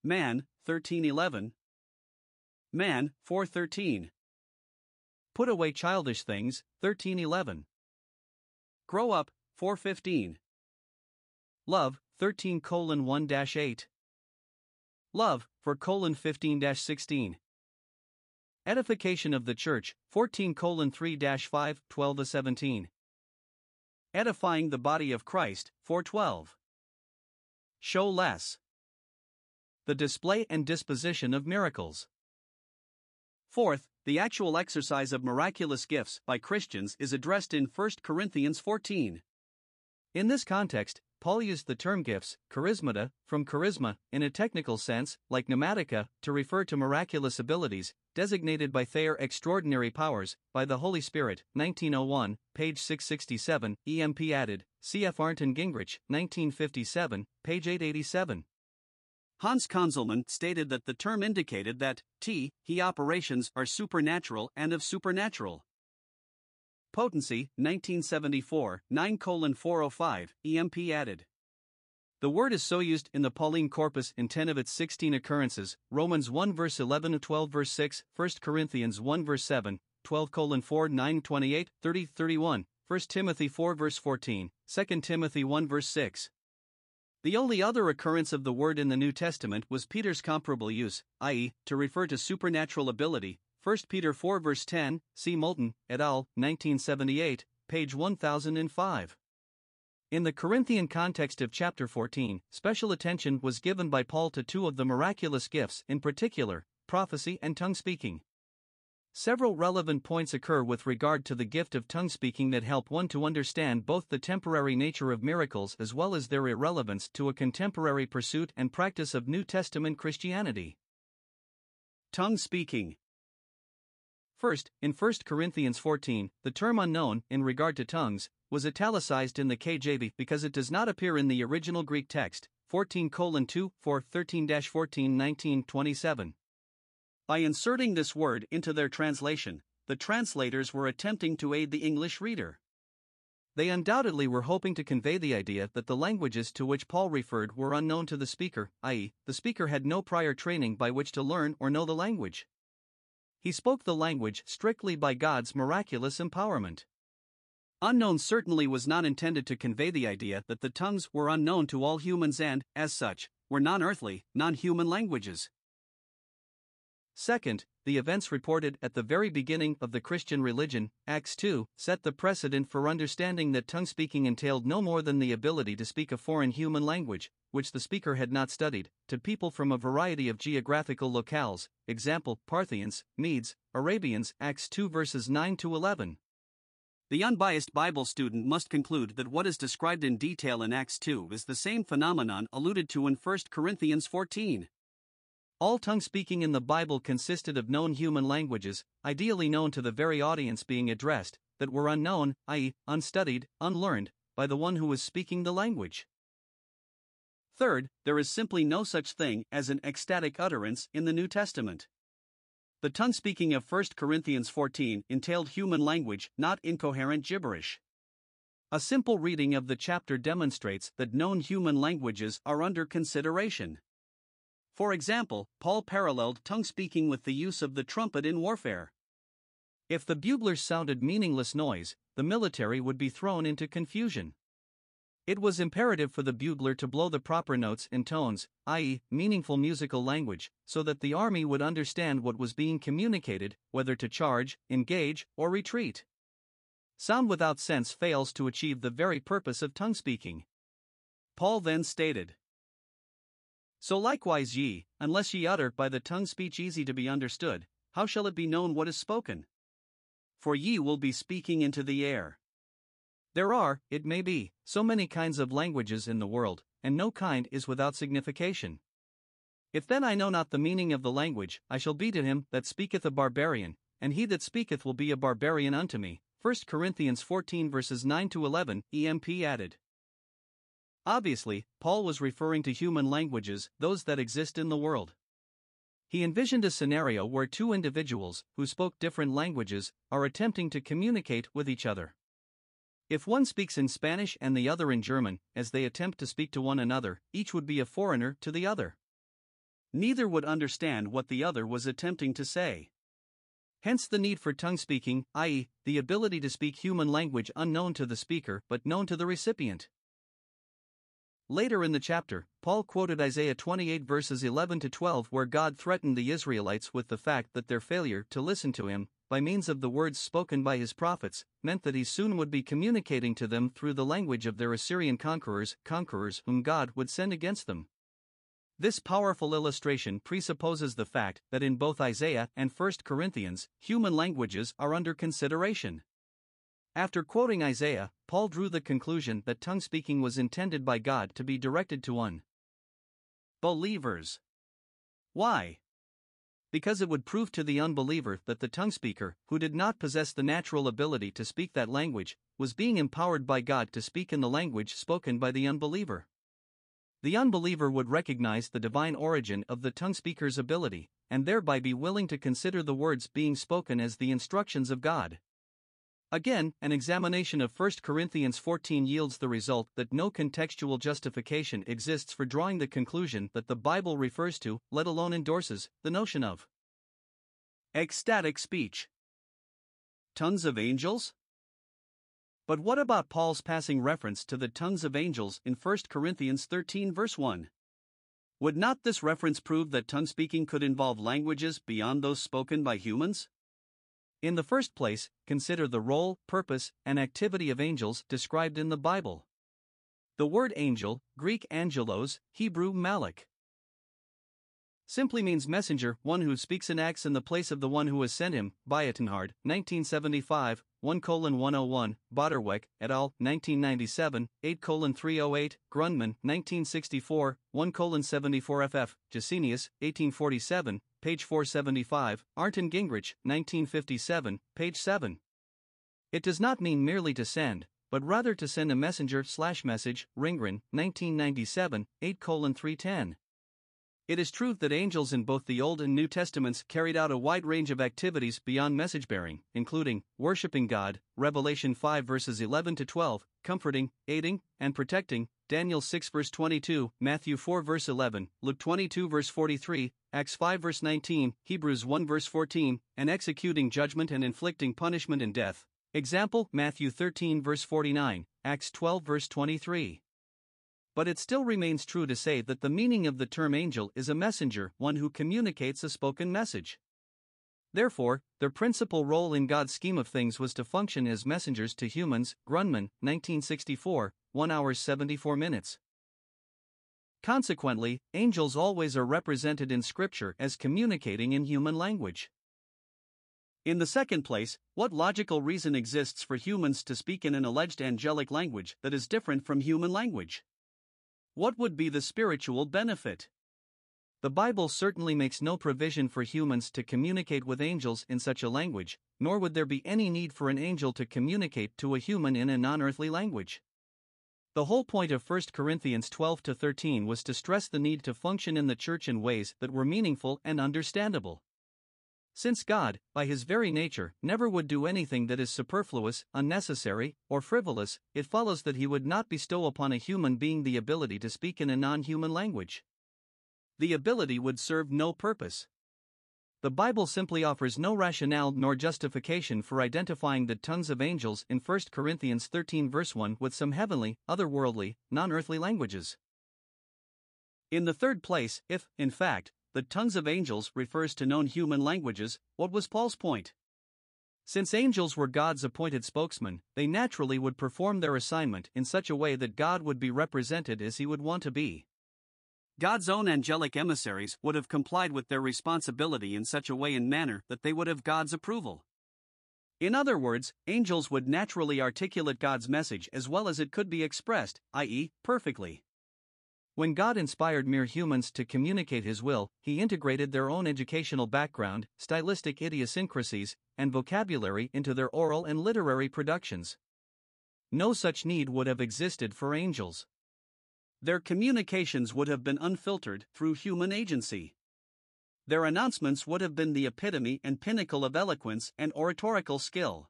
Man, 1311. Man, 413. Put away childish things, 1311. Grow up, 415. Love, 13 colon 1 8. Love, for colon 15 16. Edification of the Church, 14 colon 3 5, 12 17. Edifying the body of Christ, 412. Show less the display and disposition of miracles. Fourth, the actual exercise of miraculous gifts by Christians is addressed in 1 Corinthians 14. In this context, Paul used the term gifts, charismata, from charisma, in a technical sense, like pneumatica, to refer to miraculous abilities, designated by Thayer extraordinary powers, by the Holy Spirit, 1901, page 667, EMP added, C.F. Arndt Gingrich, 1957, page 887. Hans Conzelmann stated that the term indicated that T he operations are supernatural and of supernatural. Potency, 1974, 9 405, EMP added. The word is so used in the Pauline corpus in 10 of its 16 occurrences Romans 1 verse 11 to 12 verse 6, 1 Corinthians 1 verse 7, 12 4 9 28, 30 31, 1 Timothy 4 verse 14, 2 Timothy 1 verse 6. The only other occurrence of the word in the New Testament was Peter's comparable use, i.e., to refer to supernatural ability. 1 Peter 4 verse 10, C. Moulton, et al., 1978, page 1005. In the Corinthian context of chapter 14, special attention was given by Paul to two of the miraculous gifts, in particular, prophecy and tongue speaking. Several relevant points occur with regard to the gift of tongue speaking that help one to understand both the temporary nature of miracles as well as their irrelevance to a contemporary pursuit and practice of New Testament Christianity. Tongue speaking. First, in 1 Corinthians 14, the term unknown, in regard to tongues, was italicized in the KJV because it does not appear in the original Greek text, 14 2 4 13 14 19 27. By inserting this word into their translation, the translators were attempting to aid the English reader. They undoubtedly were hoping to convey the idea that the languages to which Paul referred were unknown to the speaker, i.e., the speaker had no prior training by which to learn or know the language. He spoke the language strictly by God's miraculous empowerment. Unknown certainly was not intended to convey the idea that the tongues were unknown to all humans and, as such, were non earthly, non human languages. Second, the events reported at the very beginning of the Christian religion, Acts 2, set the precedent for understanding that tongue speaking entailed no more than the ability to speak a foreign human language, which the speaker had not studied, to people from a variety of geographical locales, example, Parthians, Medes, Arabians, Acts 2 verses 9 to 11. The unbiased Bible student must conclude that what is described in detail in Acts 2 is the same phenomenon alluded to in 1 Corinthians 14. All tongue speaking in the Bible consisted of known human languages, ideally known to the very audience being addressed, that were unknown, i.e., unstudied, unlearned, by the one who was speaking the language. Third, there is simply no such thing as an ecstatic utterance in the New Testament. The tongue speaking of 1 Corinthians 14 entailed human language, not incoherent gibberish. A simple reading of the chapter demonstrates that known human languages are under consideration. For example, Paul paralleled tongue speaking with the use of the trumpet in warfare. If the buglers sounded meaningless noise, the military would be thrown into confusion. It was imperative for the bugler to blow the proper notes and tones, i.e., meaningful musical language, so that the army would understand what was being communicated, whether to charge, engage, or retreat. Sound without sense fails to achieve the very purpose of tongue speaking. Paul then stated So likewise ye, unless ye utter by the tongue speech easy to be understood, how shall it be known what is spoken? For ye will be speaking into the air. There are, it may be, so many kinds of languages in the world, and no kind is without signification. If then I know not the meaning of the language, I shall be to him that speaketh a barbarian, and he that speaketh will be a barbarian unto me. 1 Corinthians 14 verses 9 to 11, EMP added. Obviously, Paul was referring to human languages, those that exist in the world. He envisioned a scenario where two individuals, who spoke different languages, are attempting to communicate with each other. If one speaks in Spanish and the other in German, as they attempt to speak to one another, each would be a foreigner to the other. Neither would understand what the other was attempting to say. Hence the need for tongue speaking, i.e., the ability to speak human language unknown to the speaker but known to the recipient. Later in the chapter, Paul quoted Isaiah 28 verses 11 to 12, where God threatened the Israelites with the fact that their failure to listen to him by means of the words spoken by his prophets, meant that he soon would be communicating to them through the language of their Assyrian conquerors, conquerors whom God would send against them. This powerful illustration presupposes the fact that in both Isaiah and 1 Corinthians, human languages are under consideration. After quoting Isaiah, Paul drew the conclusion that tongue speaking was intended by God to be directed to one believers. Why? because it would prove to the unbeliever that the tongue speaker, who did not possess the natural ability to speak that language, was being empowered by God to speak in the language spoken by the unbeliever. The unbeliever would recognize the divine origin of the tongue speaker's ability, and thereby be willing to consider the words being spoken as the instructions of God. Again, an examination of 1 Corinthians 14 yields the result that no contextual justification exists for drawing the conclusion that the Bible refers to, let alone endorses, the notion of ecstatic speech. Tongues of angels? But what about Paul's passing reference to the tongues of angels in 1 Corinthians 13, verse 1? Would not this reference prove that tongue speaking could involve languages beyond those spoken by humans? In the first place, consider the role, purpose, and activity of angels described in the Bible. The word angel, Greek angelos, Hebrew malach, simply means messenger, one who speaks and acts in the place of the one who has sent him. Bietenhard, 1975, 1 101, Botterweck, et al., 1997, 8 308, Grundmann, 1964, 1 74 ff, Gesenius, 1847, page 475, Arndt and Gingrich, 1957, page 7. It does not mean merely to send, but rather to send a messenger slash message, Ringgren, 1997, 8 310. It is true that angels in both the Old and New Testaments carried out a wide range of activities beyond message bearing, including worshiping God, Revelation 5 verses 11 to 12, comforting, aiding, and protecting, Daniel 6 verse 22, Matthew 4 verse 11, Luke 22 verse 43, Acts 5 verse 19, Hebrews 1 verse 14, and executing judgment and inflicting punishment and death. Example Matthew 13 verse 49, Acts 12 verse 23. But it still remains true to say that the meaning of the term angel is a messenger, one who communicates a spoken message. Therefore, their principal role in God's scheme of things was to function as messengers to humans. Grundmann, 1964, 1 hours 74 minutes. Consequently, angels always are represented in Scripture as communicating in human language. In the second place, what logical reason exists for humans to speak in an alleged angelic language that is different from human language? What would be the spiritual benefit? The Bible certainly makes no provision for humans to communicate with angels in such a language, nor would there be any need for an angel to communicate to a human in a non earthly language. The whole point of 1 Corinthians 12 13 was to stress the need to function in the church in ways that were meaningful and understandable. Since God, by his very nature, never would do anything that is superfluous, unnecessary, or frivolous, it follows that he would not bestow upon a human being the ability to speak in a non human language. The ability would serve no purpose. The Bible simply offers no rationale nor justification for identifying the tongues of angels in 1 Corinthians 13 verse 1 with some heavenly, otherworldly, non-earthly languages. In the third place, if, in fact, the tongues of angels refers to known human languages, what was Paul's point? Since angels were God's appointed spokesmen, they naturally would perform their assignment in such a way that God would be represented as he would want to be. God's own angelic emissaries would have complied with their responsibility in such a way and manner that they would have God's approval. In other words, angels would naturally articulate God's message as well as it could be expressed, i.e., perfectly. When God inspired mere humans to communicate His will, He integrated their own educational background, stylistic idiosyncrasies, and vocabulary into their oral and literary productions. No such need would have existed for angels. Their communications would have been unfiltered through human agency. Their announcements would have been the epitome and pinnacle of eloquence and oratorical skill.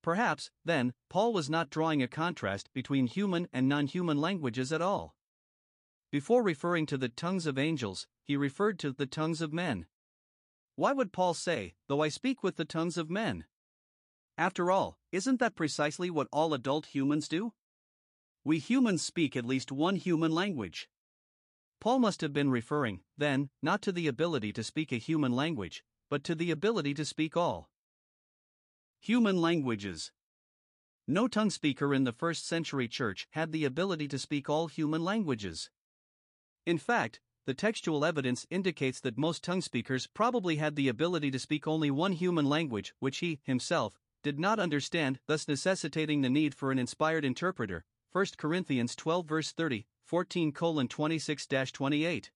Perhaps, then, Paul was not drawing a contrast between human and non human languages at all. Before referring to the tongues of angels, he referred to the tongues of men. Why would Paul say, Though I speak with the tongues of men? After all, isn't that precisely what all adult humans do? We humans speak at least one human language. Paul must have been referring, then, not to the ability to speak a human language, but to the ability to speak all. Human languages. No tongue speaker in the first century church had the ability to speak all human languages. In fact, the textual evidence indicates that most tongue speakers probably had the ability to speak only one human language, which he, himself, did not understand, thus necessitating the need for an inspired interpreter, 1 Corinthians 12 verse 30, 14 26 28.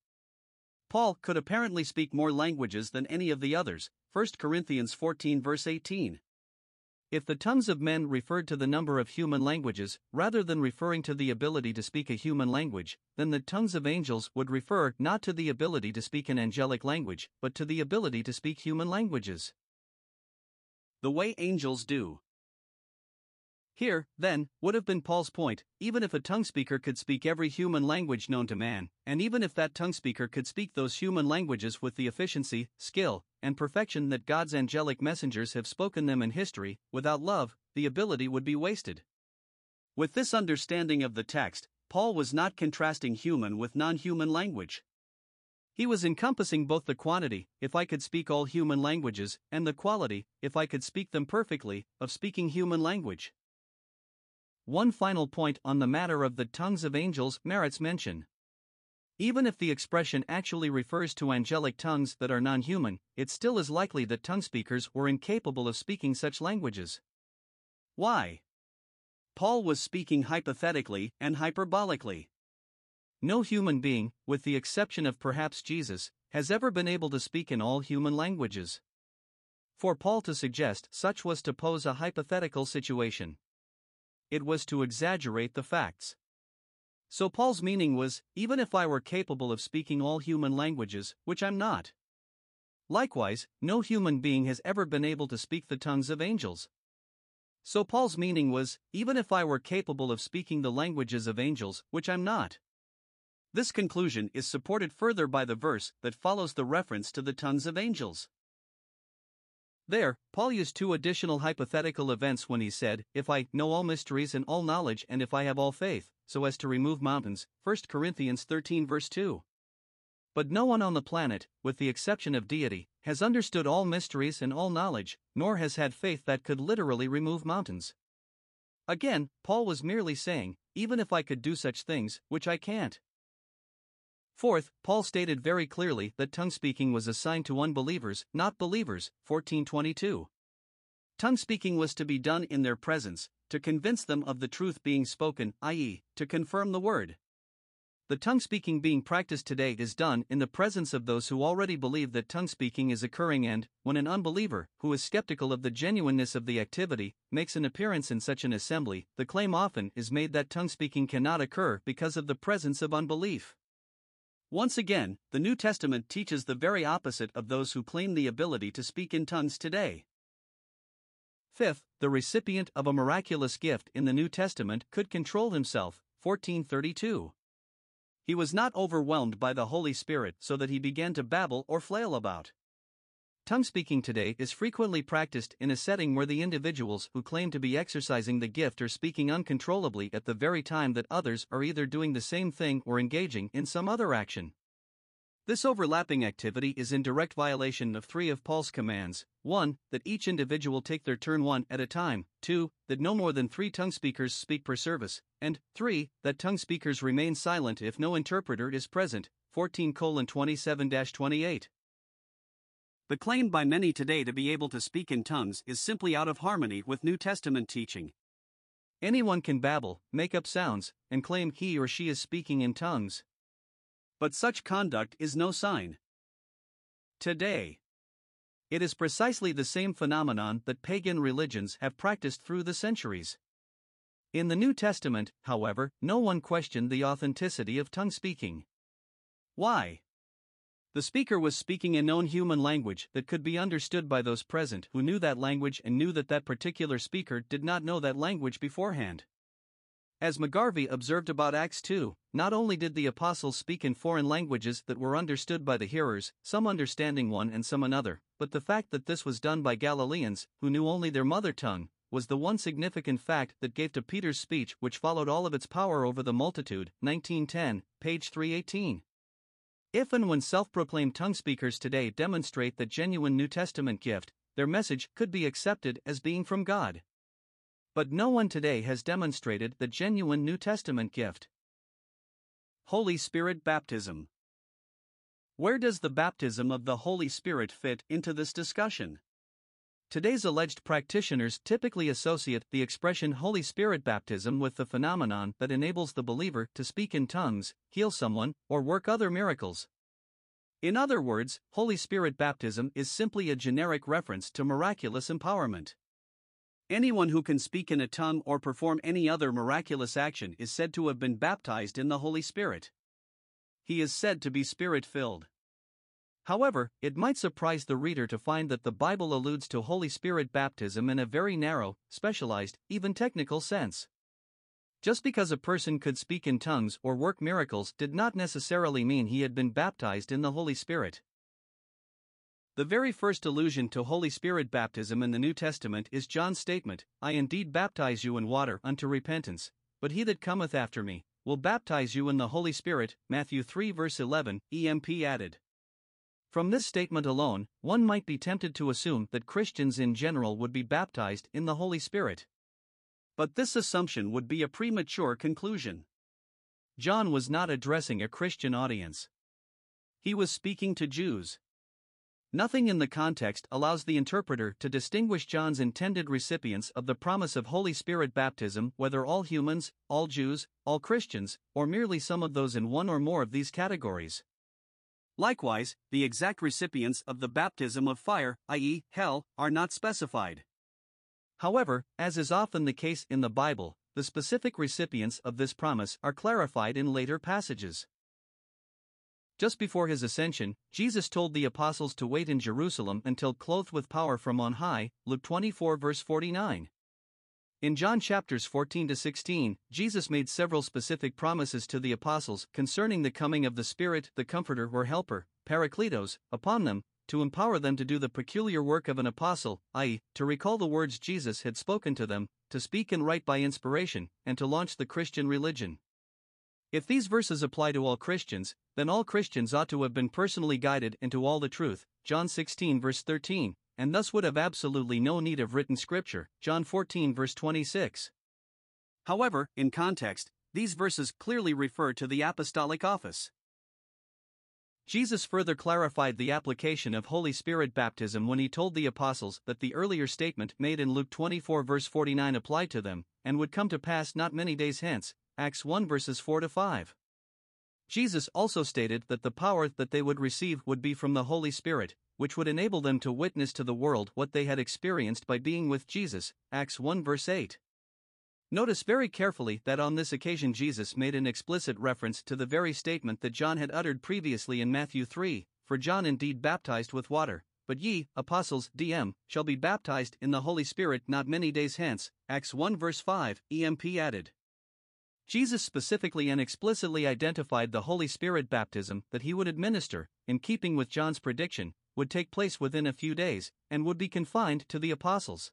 Paul could apparently speak more languages than any of the others, 1 Corinthians 14 verse 18. If the tongues of men referred to the number of human languages, rather than referring to the ability to speak a human language, then the tongues of angels would refer not to the ability to speak an angelic language, but to the ability to speak human languages. The way angels do. Here, then, would have been Paul's point even if a tongue speaker could speak every human language known to man, and even if that tongue speaker could speak those human languages with the efficiency, skill, and perfection that God's angelic messengers have spoken them in history, without love, the ability would be wasted. With this understanding of the text, Paul was not contrasting human with non human language. He was encompassing both the quantity, if I could speak all human languages, and the quality, if I could speak them perfectly, of speaking human language. One final point on the matter of the tongues of angels merits mention. Even if the expression actually refers to angelic tongues that are non human, it still is likely that tongue speakers were incapable of speaking such languages. Why? Paul was speaking hypothetically and hyperbolically. No human being, with the exception of perhaps Jesus, has ever been able to speak in all human languages. For Paul to suggest such was to pose a hypothetical situation it was to exaggerate the facts. So Paul's meaning was even if I were capable of speaking all human languages, which I'm not. Likewise, no human being has ever been able to speak the tongues of angels. So Paul's meaning was even if I were capable of speaking the languages of angels, which I'm not. This conclusion is supported further by the verse that follows the reference to the tongues of angels. There, Paul used two additional hypothetical events when he said, If I know all mysteries and all knowledge, and if I have all faith, so as to remove mountains. 1 Corinthians 13, verse 2. But no one on the planet, with the exception of deity, has understood all mysteries and all knowledge, nor has had faith that could literally remove mountains. Again, Paul was merely saying, even if I could do such things, which I can't. Fourth, Paul stated very clearly that tongue speaking was assigned to unbelievers, not believers, 1422. Tongue speaking was to be done in their presence, to convince them of the truth being spoken, i.e., to confirm the word. The tongue speaking being practiced today is done in the presence of those who already believe that tongue speaking is occurring, and, when an unbeliever, who is skeptical of the genuineness of the activity, makes an appearance in such an assembly, the claim often is made that tongue speaking cannot occur because of the presence of unbelief. Once again, the New Testament teaches the very opposite of those who claim the ability to speak in tongues today. Fifth, the recipient of a miraculous gift in the New Testament could control himself, 1432. He was not overwhelmed by the Holy Spirit so that he began to babble or flail about. Tongue speaking today is frequently practiced in a setting where the individuals who claim to be exercising the gift are speaking uncontrollably at the very time that others are either doing the same thing or engaging in some other action. This overlapping activity is in direct violation of three of Paul's commands 1. That each individual take their turn one at a time, 2. That no more than three tongue speakers speak per service, and 3. That tongue speakers remain silent if no interpreter is present, 14 27 28. The claim by many today to be able to speak in tongues is simply out of harmony with New Testament teaching. Anyone can babble, make up sounds, and claim he or she is speaking in tongues. But such conduct is no sign. Today, it is precisely the same phenomenon that pagan religions have practiced through the centuries. In the New Testament, however, no one questioned the authenticity of tongue speaking. Why? The speaker was speaking a known human language that could be understood by those present who knew that language and knew that that particular speaker did not know that language beforehand. As McGarvey observed about Acts 2, not only did the apostles speak in foreign languages that were understood by the hearers, some understanding one and some another, but the fact that this was done by Galileans, who knew only their mother tongue, was the one significant fact that gave to Peter's speech which followed all of its power over the multitude. 1910, page 318. If and when self proclaimed tongue speakers today demonstrate the genuine New Testament gift, their message could be accepted as being from God. But no one today has demonstrated the genuine New Testament gift. Holy Spirit Baptism Where does the baptism of the Holy Spirit fit into this discussion? Today's alleged practitioners typically associate the expression Holy Spirit baptism with the phenomenon that enables the believer to speak in tongues, heal someone, or work other miracles. In other words, Holy Spirit baptism is simply a generic reference to miraculous empowerment. Anyone who can speak in a tongue or perform any other miraculous action is said to have been baptized in the Holy Spirit. He is said to be spirit filled. However, it might surprise the reader to find that the Bible alludes to Holy Spirit baptism in a very narrow, specialized, even technical sense. Just because a person could speak in tongues or work miracles did not necessarily mean he had been baptized in the Holy Spirit. The very first allusion to Holy Spirit baptism in the New Testament is John's statement I indeed baptize you in water unto repentance, but he that cometh after me will baptize you in the Holy Spirit. Matthew 3 verse 11, EMP added. From this statement alone, one might be tempted to assume that Christians in general would be baptized in the Holy Spirit. But this assumption would be a premature conclusion. John was not addressing a Christian audience. He was speaking to Jews. Nothing in the context allows the interpreter to distinguish John's intended recipients of the promise of Holy Spirit baptism, whether all humans, all Jews, all Christians, or merely some of those in one or more of these categories. Likewise, the exact recipients of the baptism of fire, i.e., hell, are not specified. However, as is often the case in the Bible, the specific recipients of this promise are clarified in later passages. Just before his ascension, Jesus told the apostles to wait in Jerusalem until clothed with power from on high, Luke 24 verse 49. In John chapters 14 to 16, Jesus made several specific promises to the apostles concerning the coming of the Spirit, the Comforter or Helper, Parakletos, upon them, to empower them to do the peculiar work of an apostle, i.e., to recall the words Jesus had spoken to them, to speak and write by inspiration, and to launch the Christian religion. If these verses apply to all Christians, then all Christians ought to have been personally guided into all the truth, John 16 verse 13, and thus would have absolutely no need of written scripture, John 14 verse 26. However, in context, these verses clearly refer to the apostolic office. Jesus further clarified the application of Holy Spirit baptism when he told the apostles that the earlier statement made in Luke 24 verse 49 applied to them, and would come to pass not many days hence, Acts 1 verses 4 to 5. Jesus also stated that the power that they would receive would be from the Holy Spirit, which would enable them to witness to the world what they had experienced by being with Jesus, Acts 1 verse 8. Notice very carefully that on this occasion Jesus made an explicit reference to the very statement that John had uttered previously in Matthew 3 For John indeed baptized with water, but ye, apostles, DM, shall be baptized in the Holy Spirit not many days hence. Acts 1 verse 5, EMP added. Jesus specifically and explicitly identified the Holy Spirit baptism that he would administer, in keeping with John's prediction, would take place within a few days, and would be confined to the apostles.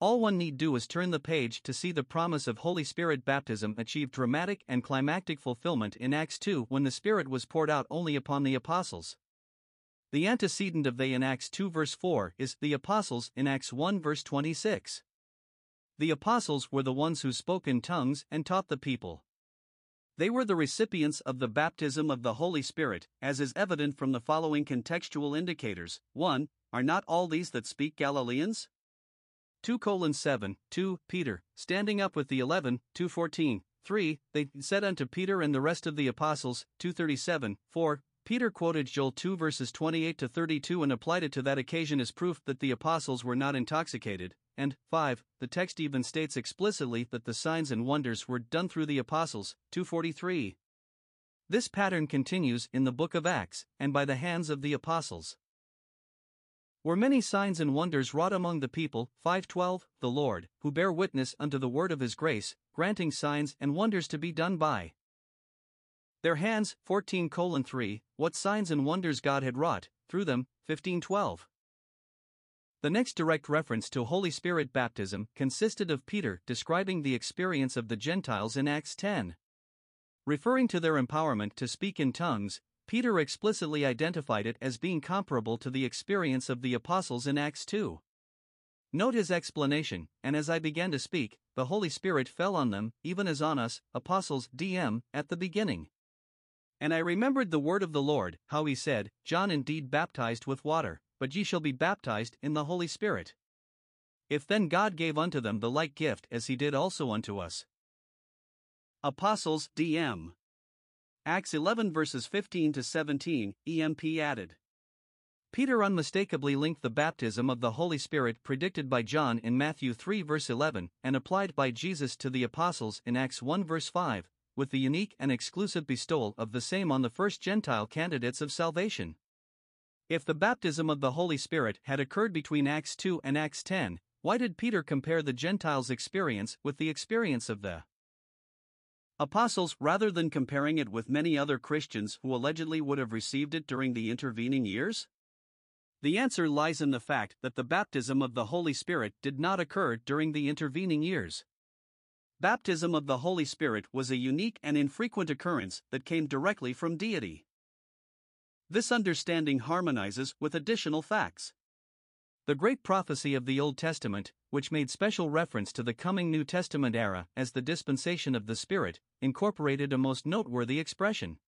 All one need do is turn the page to see the promise of Holy Spirit baptism achieve dramatic and climactic fulfillment in Acts 2 when the Spirit was poured out only upon the apostles. The antecedent of they in Acts 2 verse 4 is the apostles in Acts 1 verse 26. The apostles were the ones who spoke in tongues and taught the people. They were the recipients of the baptism of the Holy Spirit, as is evident from the following contextual indicators 1. Are not all these that speak Galileans? 2 colon 7, 2, Peter, standing up with the eleven, 214, 3, they said unto Peter and the rest of the apostles, 237, 4, Peter quoted Joel 2 verses 28 to 32 and applied it to that occasion as proof that the apostles were not intoxicated, and 5, the text even states explicitly that the signs and wonders were done through the apostles, 243. This pattern continues in the book of Acts, and by the hands of the apostles were many signs and wonders wrought among the people. 512 The Lord, who bear witness unto the word of his grace, granting signs and wonders to be done by their hands. 14 3 What signs and wonders God had wrought, through them. 1512 The next direct reference to Holy Spirit baptism consisted of Peter describing the experience of the Gentiles in Acts 10. Referring to their empowerment to speak in tongues, Peter explicitly identified it as being comparable to the experience of the apostles in Acts 2. Note his explanation, and as I began to speak, the Holy Spirit fell on them, even as on us, apostles, DM, at the beginning. And I remembered the word of the Lord, how he said, John indeed baptized with water, but ye shall be baptized in the Holy Spirit. If then God gave unto them the like gift as he did also unto us. Apostles, DM. Acts 11 verses 15 to 17, EMP added. Peter unmistakably linked the baptism of the Holy Spirit predicted by John in Matthew 3 verse 11 and applied by Jesus to the apostles in Acts 1 verse 5, with the unique and exclusive bestowal of the same on the first Gentile candidates of salvation. If the baptism of the Holy Spirit had occurred between Acts 2 and Acts 10, why did Peter compare the Gentiles' experience with the experience of the apostles rather than comparing it with many other Christians who allegedly would have received it during the intervening years? The answer lies in the fact that the baptism of the Holy Spirit did not occur during the intervening years. Baptism of the Holy Spirit was a unique and infrequent occurrence that came directly from deity. This understanding harmonizes with additional facts. The great prophecy of the Old Testament, which made special reference to the coming New Testament era as the dispensation of the Spirit, incorporated a most noteworthy expression.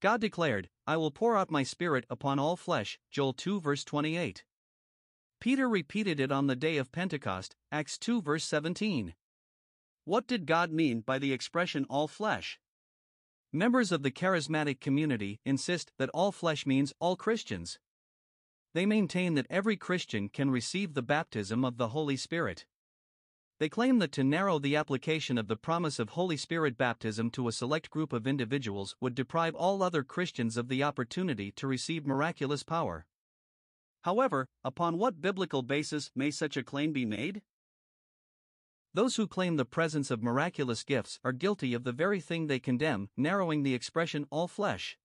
God declared, I will pour out my Spirit upon all flesh, Joel 2 verse 28. Peter repeated it on the day of Pentecost, Acts 2 verse 17. What did God mean by the expression all flesh? Members of the charismatic community insist that all flesh means all Christians. They maintain that every Christian can receive the baptism of the Holy Spirit. They claim that to narrow the application of the promise of Holy Spirit baptism to a select group of individuals would deprive all other Christians of the opportunity to receive miraculous power. However, upon what biblical basis may such a claim be made? Those who claim the presence of miraculous gifts are guilty of the very thing they condemn, narrowing the expression all flesh.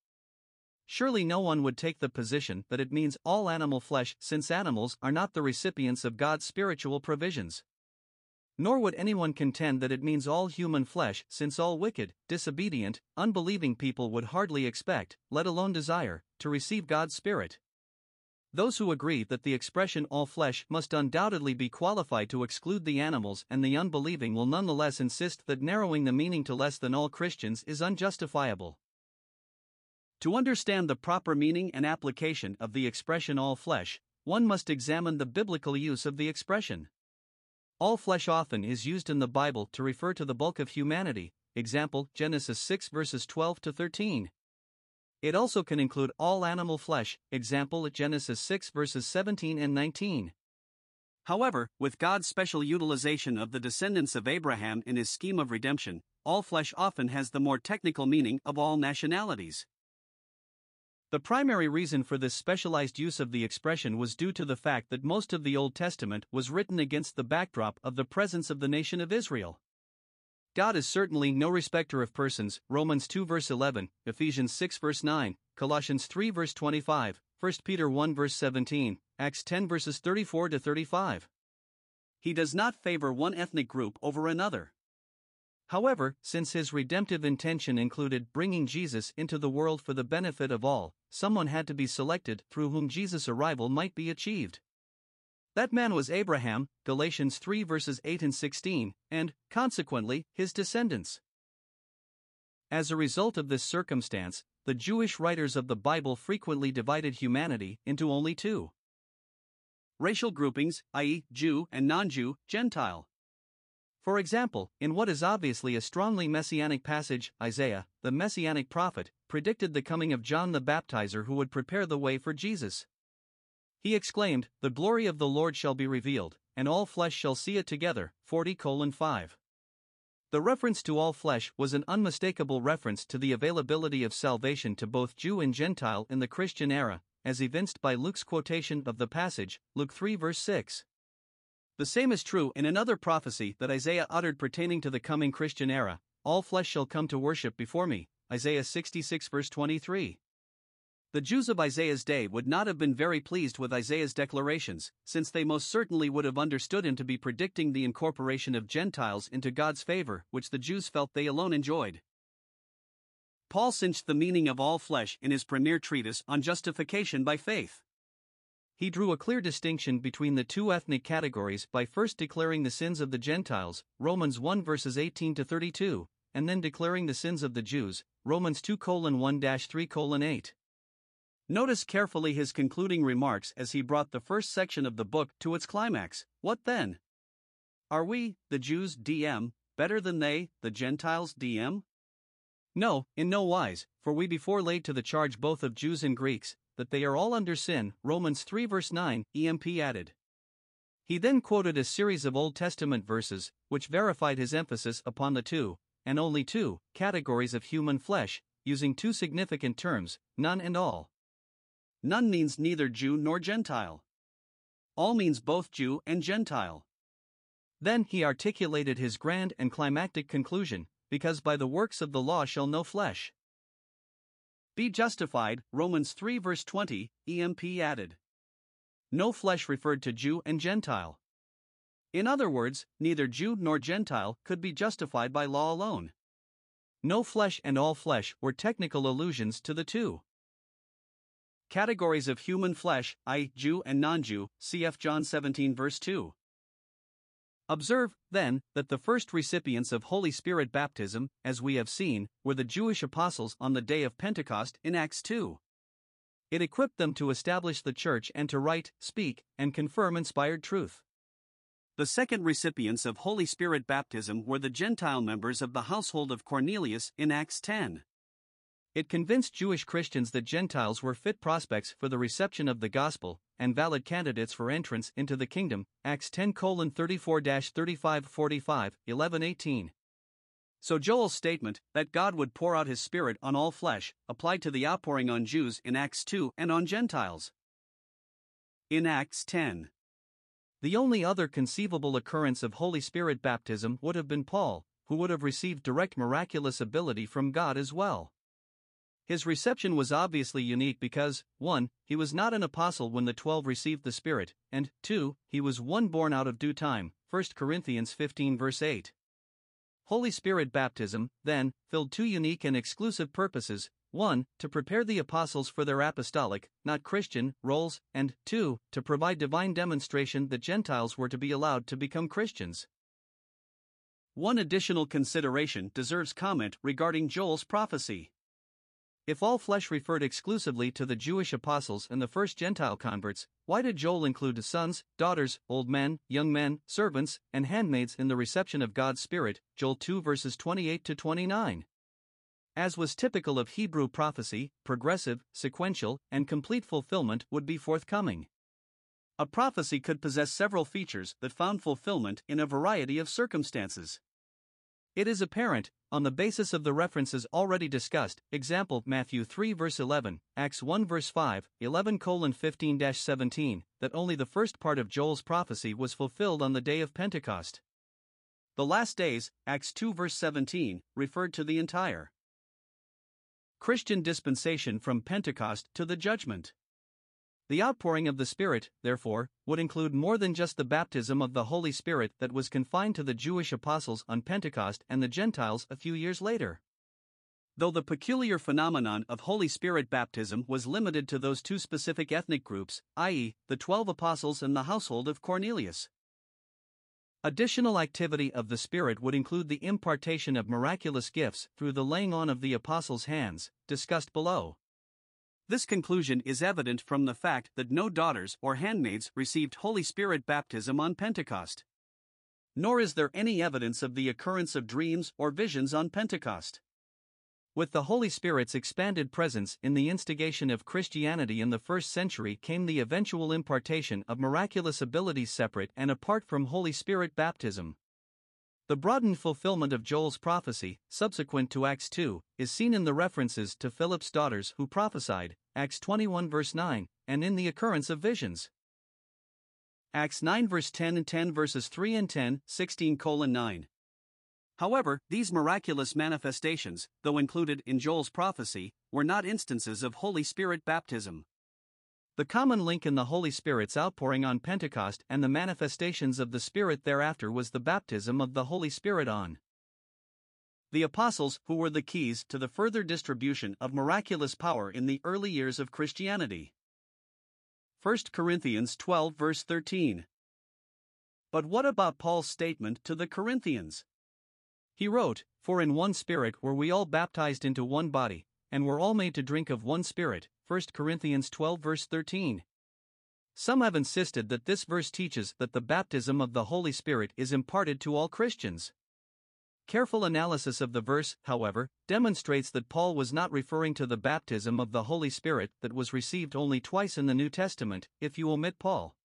Surely no one would take the position that it means all animal flesh since animals are not the recipients of God's spiritual provisions. Nor would anyone contend that it means all human flesh, since all wicked, disobedient, unbelieving people would hardly expect, let alone desire, to receive God's Spirit. Those who agree that the expression all flesh must undoubtedly be qualified to exclude the animals and the unbelieving will nonetheless insist that narrowing the meaning to less than all Christians is unjustifiable. To understand the proper meaning and application of the expression all flesh, one must examine the biblical use of the expression. All flesh often is used in the Bible to refer to the bulk of humanity, example Genesis 6 verses 12 to 13. It also can include all animal flesh, example Genesis 6 verses 17 and 19. However, with God's special utilization of the descendants of Abraham in his scheme of redemption, all flesh often has the more technical meaning of all nationalities. The primary reason for this specialized use of the expression was due to the fact that most of the Old Testament was written against the backdrop of the presence of the nation of Israel. God is certainly no respecter of persons, Romans 2 verse 11, Ephesians 6 verse 9, Colossians 3 verse 25, 1 Peter 1 verse 17, Acts 10 verses 34 to 35. He does not favor one ethnic group over another. However, since his redemptive intention included bringing Jesus into the world for the benefit of all, someone had to be selected through whom Jesus' arrival might be achieved. That man was Abraham, Galatians 3 verses 8 and 16, and, consequently, his descendants. As a result of this circumstance, the Jewish writers of the Bible frequently divided humanity into only two racial groupings, i.e., Jew and non Jew, Gentile. For example, in what is obviously a strongly messianic passage, Isaiah, the messianic prophet, predicted the coming of John the Baptizer who would prepare the way for Jesus. He exclaimed, The glory of the Lord shall be revealed, and all flesh shall see it together. 40 5. The reference to all flesh was an unmistakable reference to the availability of salvation to both Jew and Gentile in the Christian era, as evinced by Luke's quotation of the passage, Luke 3 verse 6. The same is true in another prophecy that Isaiah uttered pertaining to the coming Christian era All flesh shall come to worship before me. Isaiah 66 verse 23. The Jews of Isaiah's day would not have been very pleased with Isaiah's declarations, since they most certainly would have understood him to be predicting the incorporation of Gentiles into God's favor, which the Jews felt they alone enjoyed. Paul cinched the meaning of all flesh in his premier treatise on justification by faith he drew a clear distinction between the two ethnic categories by first declaring the sins of the Gentiles, Romans 1 verses 18 to 32, and then declaring the sins of the Jews, Romans 2 1 3 8. Notice carefully his concluding remarks as he brought the first section of the book to its climax. What then? Are we, the Jews, DM, better than they, the Gentiles, DM? No, in no wise, for we before laid to the charge both of Jews and Greeks, that they are all under sin, Romans 3 verse 9, EMP added. He then quoted a series of Old Testament verses, which verified his emphasis upon the two, and only two, categories of human flesh, using two significant terms, none and all. None means neither Jew nor Gentile. All means both Jew and Gentile. Then he articulated his grand and climactic conclusion because by the works of the law shall no flesh be justified, Romans 3 verse 20, EMP added. No flesh referred to Jew and Gentile. In other words, neither Jew nor Gentile could be justified by law alone. No flesh and all flesh were technical allusions to the two. Categories of human flesh, i. Jew and non Jew, cf. John 17 verse 2. Observe, then, that the first recipients of Holy Spirit baptism, as we have seen, were the Jewish apostles on the day of Pentecost in Acts 2. It equipped them to establish the church and to write, speak, and confirm inspired truth. The second recipients of Holy Spirit baptism were the Gentile members of the household of Cornelius in Acts 10. It convinced Jewish Christians that Gentiles were fit prospects for the reception of the gospel and valid candidates for entrance into the kingdom. Acts 10 34 35 45 11 18. So Joel's statement that God would pour out his Spirit on all flesh applied to the outpouring on Jews in Acts 2 and on Gentiles. In Acts 10, the only other conceivable occurrence of Holy Spirit baptism would have been Paul, who would have received direct miraculous ability from God as well. His reception was obviously unique because, 1. He was not an apostle when the twelve received the Spirit, and 2. He was one born out of due time, 1 Corinthians 15 verse 8. Holy Spirit baptism, then, filled two unique and exclusive purposes 1. To prepare the apostles for their apostolic, not Christian, roles, and 2. To provide divine demonstration that Gentiles were to be allowed to become Christians. One additional consideration deserves comment regarding Joel's prophecy. If all flesh referred exclusively to the Jewish apostles and the first Gentile converts, why did Joel include sons, daughters, old men, young men, servants, and handmaids in the reception of God's Spirit? Joel 2 verses 28 to 29. As was typical of Hebrew prophecy, progressive, sequential, and complete fulfillment would be forthcoming. A prophecy could possess several features that found fulfillment in a variety of circumstances. It is apparent, on the basis of the references already discussed, example Matthew 3 verse 11, Acts 1 verse 5, 11 15 17, that only the first part of Joel's prophecy was fulfilled on the day of Pentecost. The last days, Acts 2 verse 17, referred to the entire Christian dispensation from Pentecost to the judgment. The outpouring of the Spirit, therefore, would include more than just the baptism of the Holy Spirit that was confined to the Jewish apostles on Pentecost and the Gentiles a few years later. Though the peculiar phenomenon of Holy Spirit baptism was limited to those two specific ethnic groups, i.e., the twelve apostles and the household of Cornelius. Additional activity of the Spirit would include the impartation of miraculous gifts through the laying on of the apostles' hands, discussed below. This conclusion is evident from the fact that no daughters or handmaids received Holy Spirit baptism on Pentecost. Nor is there any evidence of the occurrence of dreams or visions on Pentecost. With the Holy Spirit's expanded presence in the instigation of Christianity in the first century came the eventual impartation of miraculous abilities separate and apart from Holy Spirit baptism. The broadened fulfillment of Joel's prophecy, subsequent to Acts 2, is seen in the references to Philip's daughters who prophesied, Acts 21 verse 9, and in the occurrence of visions. Acts 9 verse 10 and 10 verses 3 and 10, 16 colon 9. However, these miraculous manifestations, though included in Joel's prophecy, were not instances of Holy Spirit baptism. The common link in the Holy Spirit's outpouring on Pentecost and the manifestations of the Spirit thereafter was the baptism of the Holy Spirit on the apostles, who were the keys to the further distribution of miraculous power in the early years of Christianity. 1 Corinthians 12, verse 13. But what about Paul's statement to the Corinthians? He wrote, For in one Spirit were we all baptized into one body, and were all made to drink of one Spirit. 1 Corinthians 12, verse 13. Some have insisted that this verse teaches that the baptism of the Holy Spirit is imparted to all Christians. Careful analysis of the verse, however, demonstrates that Paul was not referring to the baptism of the Holy Spirit that was received only twice in the New Testament, if you omit Paul.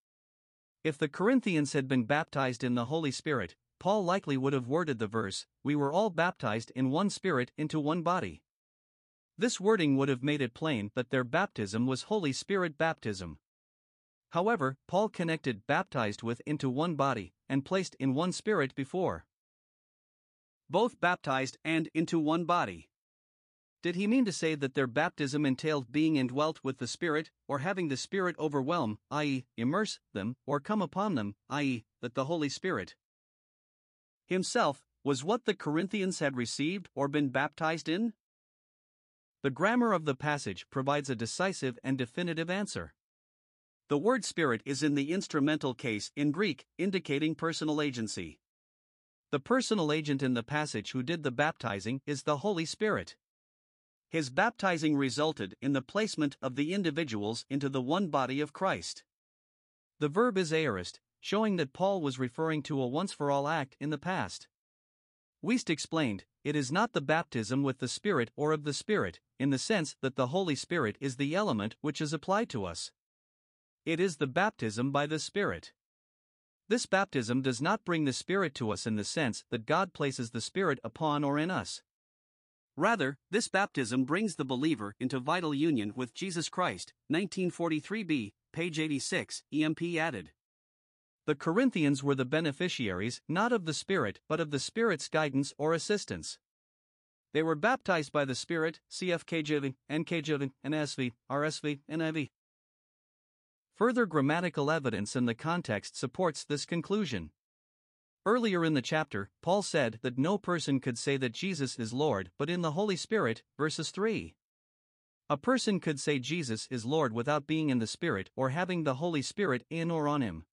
If the Corinthians had been baptized in the Holy Spirit, Paul likely would have worded the verse, We were all baptized in one spirit into one body. This wording would have made it plain that their baptism was Holy Spirit baptism. However, Paul connected baptized with into one body, and placed in one spirit before. Both baptized and into one body. Did he mean to say that their baptism entailed being indwelt with the Spirit, or having the Spirit overwhelm, i.e., immerse them, or come upon them, i.e., that the Holy Spirit himself, was what the Corinthians had received or been baptized in? The grammar of the passage provides a decisive and definitive answer. The word spirit is in the instrumental case in Greek, indicating personal agency. The personal agent in the passage who did the baptizing is the Holy Spirit. His baptizing resulted in the placement of the individuals into the one body of Christ. The verb is aorist, showing that Paul was referring to a once for all act in the past. Wuest explained, it is not the baptism with the Spirit or of the Spirit, in the sense that the Holy Spirit is the element which is applied to us. It is the baptism by the Spirit. This baptism does not bring the Spirit to us in the sense that God places the Spirit upon or in us. Rather, this baptism brings the believer into vital union with Jesus Christ. 1943b, page 86, EMP added. The Corinthians were the beneficiaries not of the Spirit but of the Spirit's guidance or assistance. They were baptized by the Spirit, CFKJV, NKJV, NSV, RSV, NIV. Further grammatical evidence in the context supports this conclusion. Earlier in the chapter, Paul said that no person could say that Jesus is Lord but in the Holy Spirit, verses 3. A person could say Jesus is Lord without being in the Spirit or having the Holy Spirit in or on him.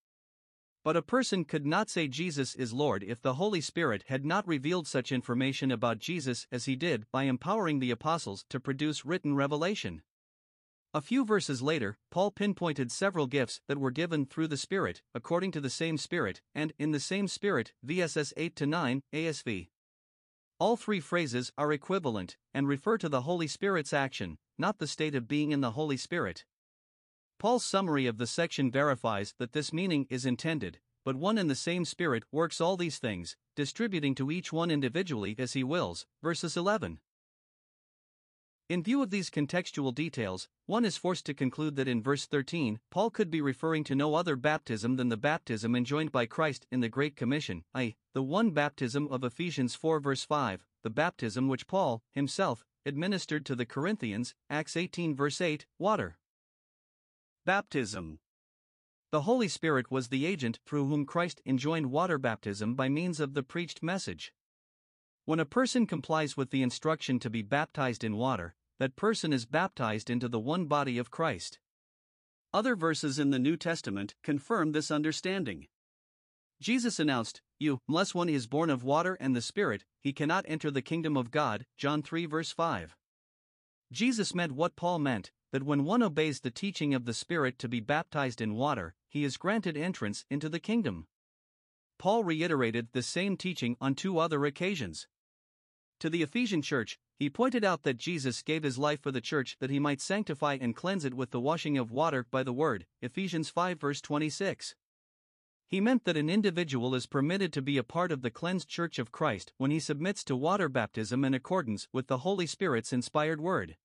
But a person could not say Jesus is Lord if the Holy Spirit had not revealed such information about Jesus as he did by empowering the apostles to produce written revelation. A few verses later, Paul pinpointed several gifts that were given through the Spirit, according to the same Spirit, and in the same Spirit, VSS 8 9, ASV. All three phrases are equivalent and refer to the Holy Spirit's action, not the state of being in the Holy Spirit. Paul's summary of the section verifies that this meaning is intended, but one and the same Spirit works all these things, distributing to each one individually as he wills. Verses 11. In view of these contextual details, one is forced to conclude that in verse 13, Paul could be referring to no other baptism than the baptism enjoined by Christ in the Great Commission, i.e., the one baptism of Ephesians 4 verse 5, the baptism which Paul, himself, administered to the Corinthians, Acts 18 verse 8, water. Baptism The Holy Spirit was the agent through whom Christ enjoined water baptism by means of the preached message. When a person complies with the instruction to be baptized in water, that person is baptized into the one body of Christ. Other verses in the New Testament confirm this understanding. Jesus announced, You, unless one is born of water and the Spirit, he cannot enter the kingdom of God. John 3 verse 5. Jesus meant what Paul meant that when one obeys the teaching of the Spirit to be baptized in water, he is granted entrance into the kingdom. Paul reiterated the same teaching on two other occasions. To the Ephesian church, he pointed out that Jesus gave his life for the church that he might sanctify and cleanse it with the washing of water by the word. Ephesians 5 verse 26. He meant that an individual is permitted to be a part of the cleansed church of Christ when he submits to water baptism in accordance with the Holy Spirit's inspired word.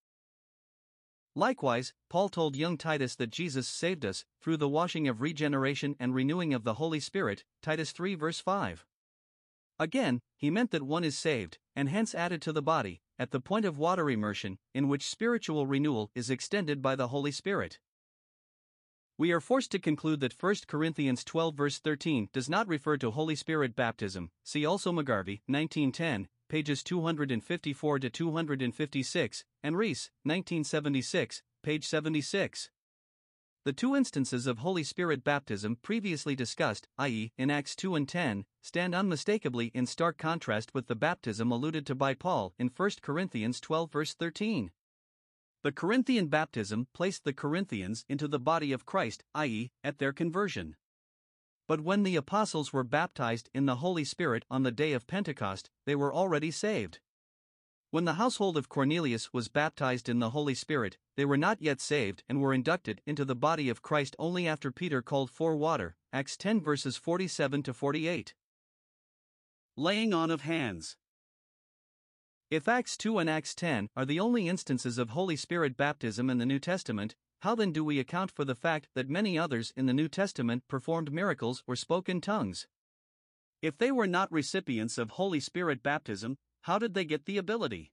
Likewise, Paul told young Titus that Jesus saved us through the washing of regeneration and renewing of the Holy Spirit, Titus 3 verse 5. Again, he meant that one is saved, and hence added to the body, at the point of water immersion, in which spiritual renewal is extended by the Holy Spirit. We are forced to conclude that 1 Corinthians 12 verse 13 does not refer to Holy Spirit baptism. See also McGarvey, 1910, pages 254 to 256, and Reese, 1976, page 76. The two instances of Holy Spirit baptism previously discussed, i.e., in Acts 2 and 10, stand unmistakably in stark contrast with the baptism alluded to by Paul in 1 Corinthians 12, verse 13. The Corinthian baptism placed the Corinthians into the body of Christ, i.e., at their conversion. But when the apostles were baptized in the Holy Spirit on the day of Pentecost, they were already saved. When the household of Cornelius was baptized in the Holy Spirit, they were not yet saved and were inducted into the body of Christ only after Peter called for water. Acts 10 verses 47 to 48. Laying on of hands. If Acts 2 and Acts 10 are the only instances of Holy Spirit baptism in the New Testament, how then do we account for the fact that many others in the New Testament performed miracles or spoke in tongues? If they were not recipients of Holy Spirit baptism, how did they get the ability?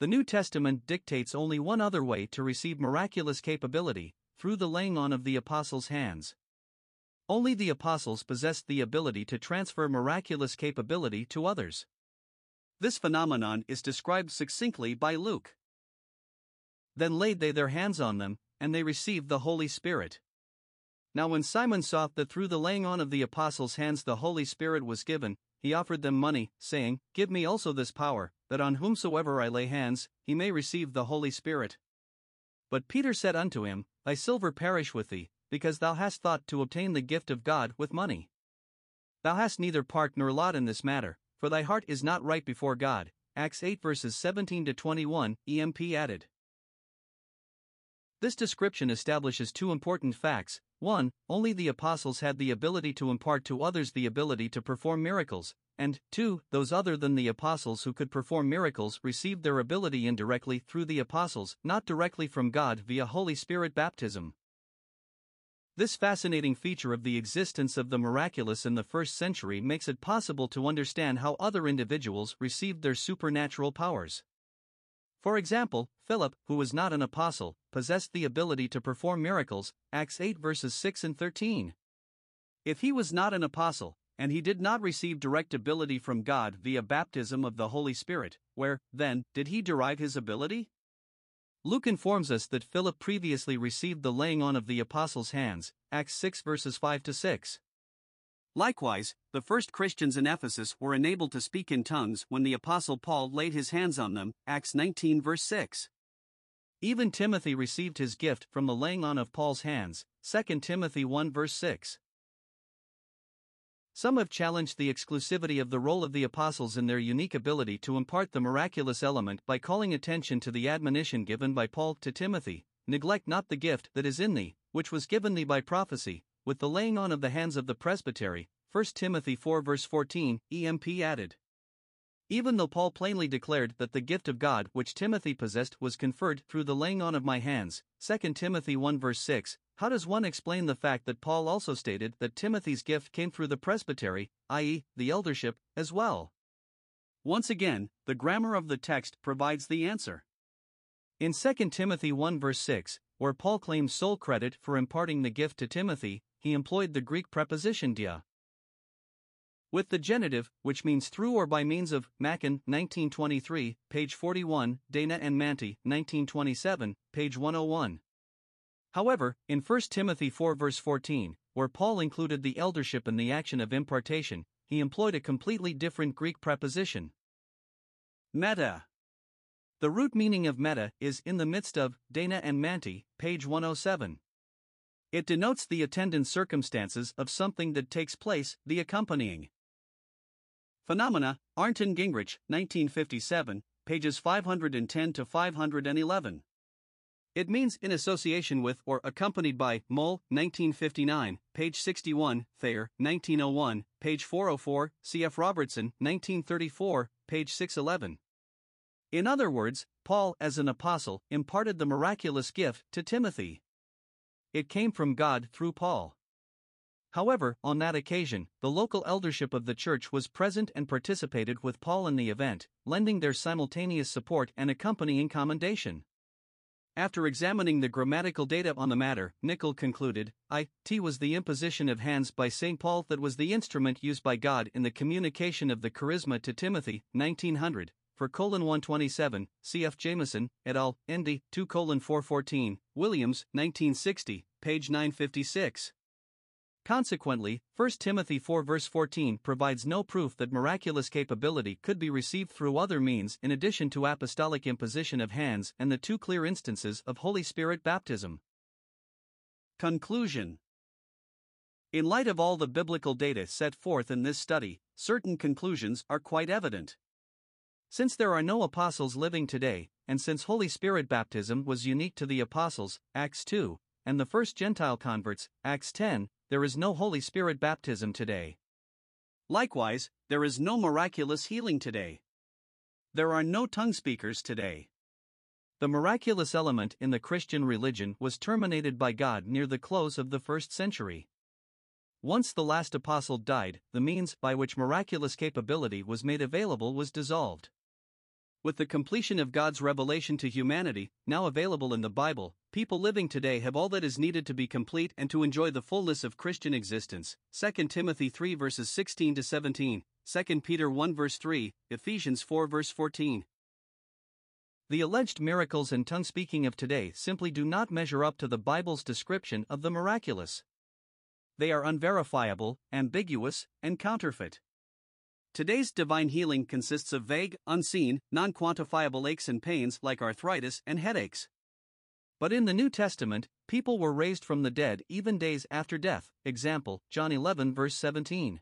The New Testament dictates only one other way to receive miraculous capability through the laying on of the apostles' hands. Only the apostles possessed the ability to transfer miraculous capability to others. This phenomenon is described succinctly by Luke. Then laid they their hands on them, and they received the Holy Spirit. Now, when Simon saw that through the laying on of the apostles' hands the Holy Spirit was given, he offered them money, saying, Give me also this power, that on whomsoever I lay hands, he may receive the Holy Spirit. But Peter said unto him, Thy silver perish with thee, because thou hast thought to obtain the gift of God with money. Thou hast neither part nor lot in this matter, for thy heart is not right before God. Acts 8 verses 17 to 21, EMP added. This description establishes two important facts 1. Only the apostles had the ability to impart to others the ability to perform miracles, and 2. Those other than the apostles who could perform miracles received their ability indirectly through the apostles, not directly from God via Holy Spirit baptism. This fascinating feature of the existence of the miraculous in the first century makes it possible to understand how other individuals received their supernatural powers. For example, Philip, who was not an apostle, possessed the ability to perform miracles, Acts 8 verses 6 and 13. If he was not an apostle, and he did not receive direct ability from God via baptism of the Holy Spirit, where, then, did he derive his ability? Luke informs us that Philip previously received the laying on of the apostles' hands, Acts 6 verses 5 to 6. Likewise, the first Christians in Ephesus were enabled to speak in tongues when the apostle Paul laid his hands on them, Acts 19 verse 6. Even Timothy received his gift from the laying on of Paul's hands, 2 Timothy 1 verse 6. Some have challenged the exclusivity of the role of the apostles in their unique ability to impart the miraculous element by calling attention to the admonition given by Paul to Timothy Neglect not the gift that is in thee, which was given thee by prophecy, with the laying on of the hands of the presbytery. 1 Timothy 4 verse 14, EMP added. Even though Paul plainly declared that the gift of God which Timothy possessed was conferred through the laying on of my hands, 2 Timothy 1 verse 6, how does one explain the fact that Paul also stated that Timothy's gift came through the presbytery, i.e., the eldership, as well? Once again, the grammar of the text provides the answer. In 2 Timothy 1 verse 6, where Paul claims sole credit for imparting the gift to Timothy, he employed the Greek preposition dia. With the genitive, which means through or by means of, Machen, 1923, page 41, Dana and Mantey, 1927, page 101. However, in 1 Timothy 4 verse 14, where Paul included the eldership in the action of impartation, he employed a completely different Greek preposition. Meta. The root meaning of meta is in the midst of, Dana and Mantey, page 107. It denotes the attendant circumstances of something that takes place, the accompanying. Phenomena, Arndt and Gingrich, 1957, pages 510 to 511. It means in association with or accompanied by Moule, 1959, page 61, Thayer, 1901, page 404, C.F. Robertson, 1934, page 611. In other words, Paul, as an apostle, imparted the miraculous gift to Timothy. It came from God through Paul. However, on that occasion, the local eldership of the church was present and participated with Paul in the event, lending their simultaneous support and accompanying commendation. After examining the grammatical data on the matter, Nicoll concluded, I, T was the imposition of hands by St. Paul that was the instrument used by God in the communication of the charisma to Timothy, 1900, for colon 127, cf. Jamieson, et al., ND, 2 colon 414, Williams, 1960, page 956. Consequently, 1 Timothy 4 verse 14 provides no proof that miraculous capability could be received through other means in addition to apostolic imposition of hands and the two clear instances of Holy Spirit baptism. Conclusion In light of all the biblical data set forth in this study, certain conclusions are quite evident. Since there are no apostles living today, and since Holy Spirit baptism was unique to the apostles, Acts 2, and the first Gentile converts, Acts 10, there is no Holy Spirit baptism today. Likewise, there is no miraculous healing today. There are no tongue speakers today. The miraculous element in the Christian religion was terminated by God near the close of the first century. Once the last apostle died, the means by which miraculous capability was made available was dissolved. With the completion of God's revelation to humanity, now available in the Bible, people living today have all that is needed to be complete and to enjoy the fullness of Christian existence. 2 Timothy 3 verses 16 to 17, 2 Peter 1 verse 3, Ephesians 4 verse 14. The alleged miracles and tongue speaking of today simply do not measure up to the Bible's description of the miraculous. They are unverifiable, ambiguous, and counterfeit. Today's divine healing consists of vague, unseen, non quantifiable aches and pains like arthritis and headaches. But in the New Testament, people were raised from the dead even days after death. Example, John 11 verse 17.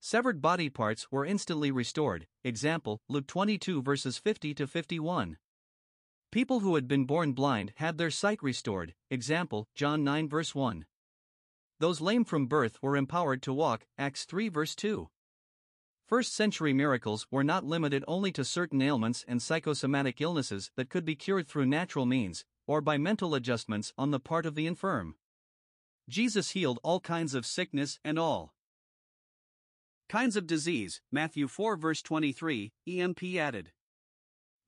Severed body parts were instantly restored. Example, Luke 22 verses 50 to 51. People who had been born blind had their sight restored. Example, John 9 verse 1. Those lame from birth were empowered to walk. Acts 3 verse 2. First century miracles were not limited only to certain ailments and psychosomatic illnesses that could be cured through natural means, or by mental adjustments on the part of the infirm. Jesus healed all kinds of sickness and all kinds of disease. Matthew 4 verse 23, EMP added.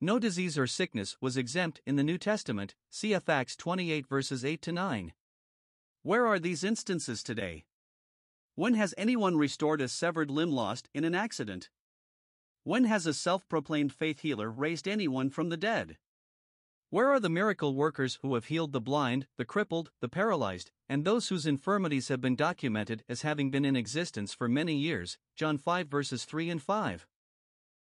No disease or sickness was exempt in the New Testament, cf. Acts 28 verses 8 to 9. Where are these instances today? When has anyone restored a severed limb lost in an accident? When has a self proclaimed faith healer raised anyone from the dead? Where are the miracle workers who have healed the blind, the crippled, the paralyzed, and those whose infirmities have been documented as having been in existence for many years? John 5 verses 3 and 5.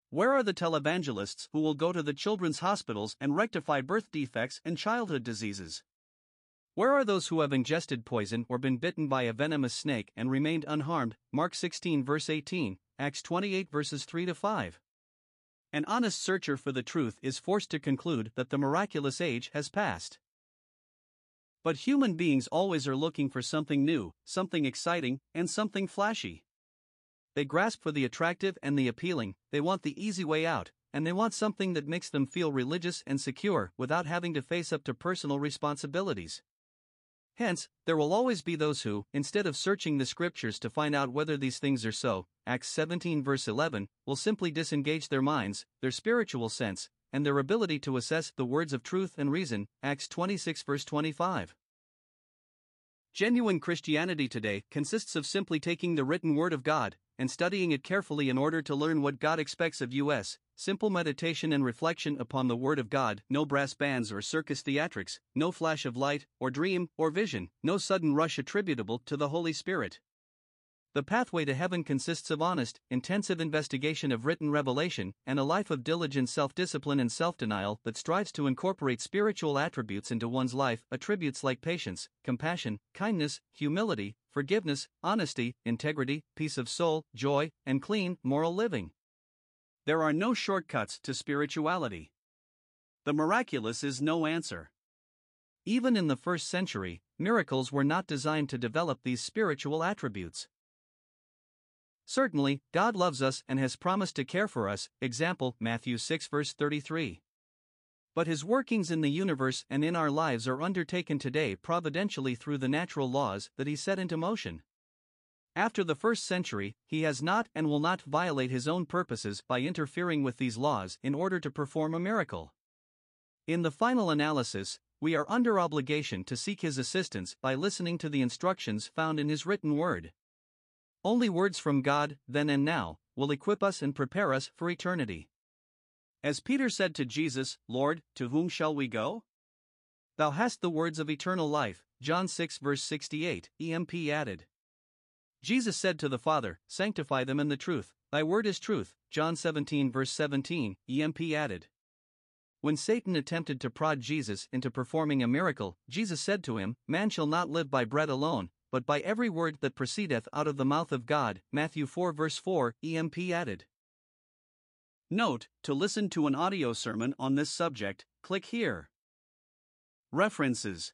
Where are the televangelists who will go to the children's hospitals and rectify birth defects and childhood diseases? Where are those who have ingested poison or been bitten by a venomous snake and remained unharmed? Mark 16 verse 18, Acts 28 verses 3 to 5. An honest searcher for the truth is forced to conclude that the miraculous age has passed. But human beings always are looking for something new, something exciting, and something flashy. They grasp for the attractive and the appealing, they want the easy way out, and they want something that makes them feel religious and secure without having to face up to personal responsibilities. Hence, there will always be those who, instead of searching the scriptures to find out whether these things are so, Acts 17 verse 11, will simply disengage their minds, their spiritual sense, and their ability to assess the words of truth and reason, Acts 26 verse 25. Genuine Christianity today consists of simply taking the written word of God and studying it carefully in order to learn what God expects of us, Simple meditation and reflection upon the Word of God, no brass bands or circus theatrics, no flash of light, or dream, or vision, no sudden rush attributable to the Holy Spirit. The pathway to heaven consists of honest, intensive investigation of written revelation and a life of diligent self discipline and self denial that strives to incorporate spiritual attributes into one's life, attributes like patience, compassion, kindness, humility, forgiveness, honesty, integrity, peace of soul, joy, and clean, moral living. There are no shortcuts to spirituality. The miraculous is no answer. Even in the first century, miracles were not designed to develop these spiritual attributes. Certainly, God loves us and has promised to care for us, example Matthew 6 verse 33. But his workings in the universe and in our lives are undertaken today providentially through the natural laws that he set into motion. After the first century, he has not and will not violate his own purposes by interfering with these laws in order to perform a miracle. In the final analysis, we are under obligation to seek his assistance by listening to the instructions found in his written word. Only words from God, then and now, will equip us and prepare us for eternity. As Peter said to Jesus, Lord, to whom shall we go? Thou hast the words of eternal life, John 6 verse 68, EMP added. Jesus said to the Father, Sanctify them in the truth, thy word is truth. John 17, verse 17, EMP added. When Satan attempted to prod Jesus into performing a miracle, Jesus said to him, Man shall not live by bread alone, but by every word that proceedeth out of the mouth of God. Matthew 4, verse 4, EMP added. Note, to listen to an audio sermon on this subject, click here. References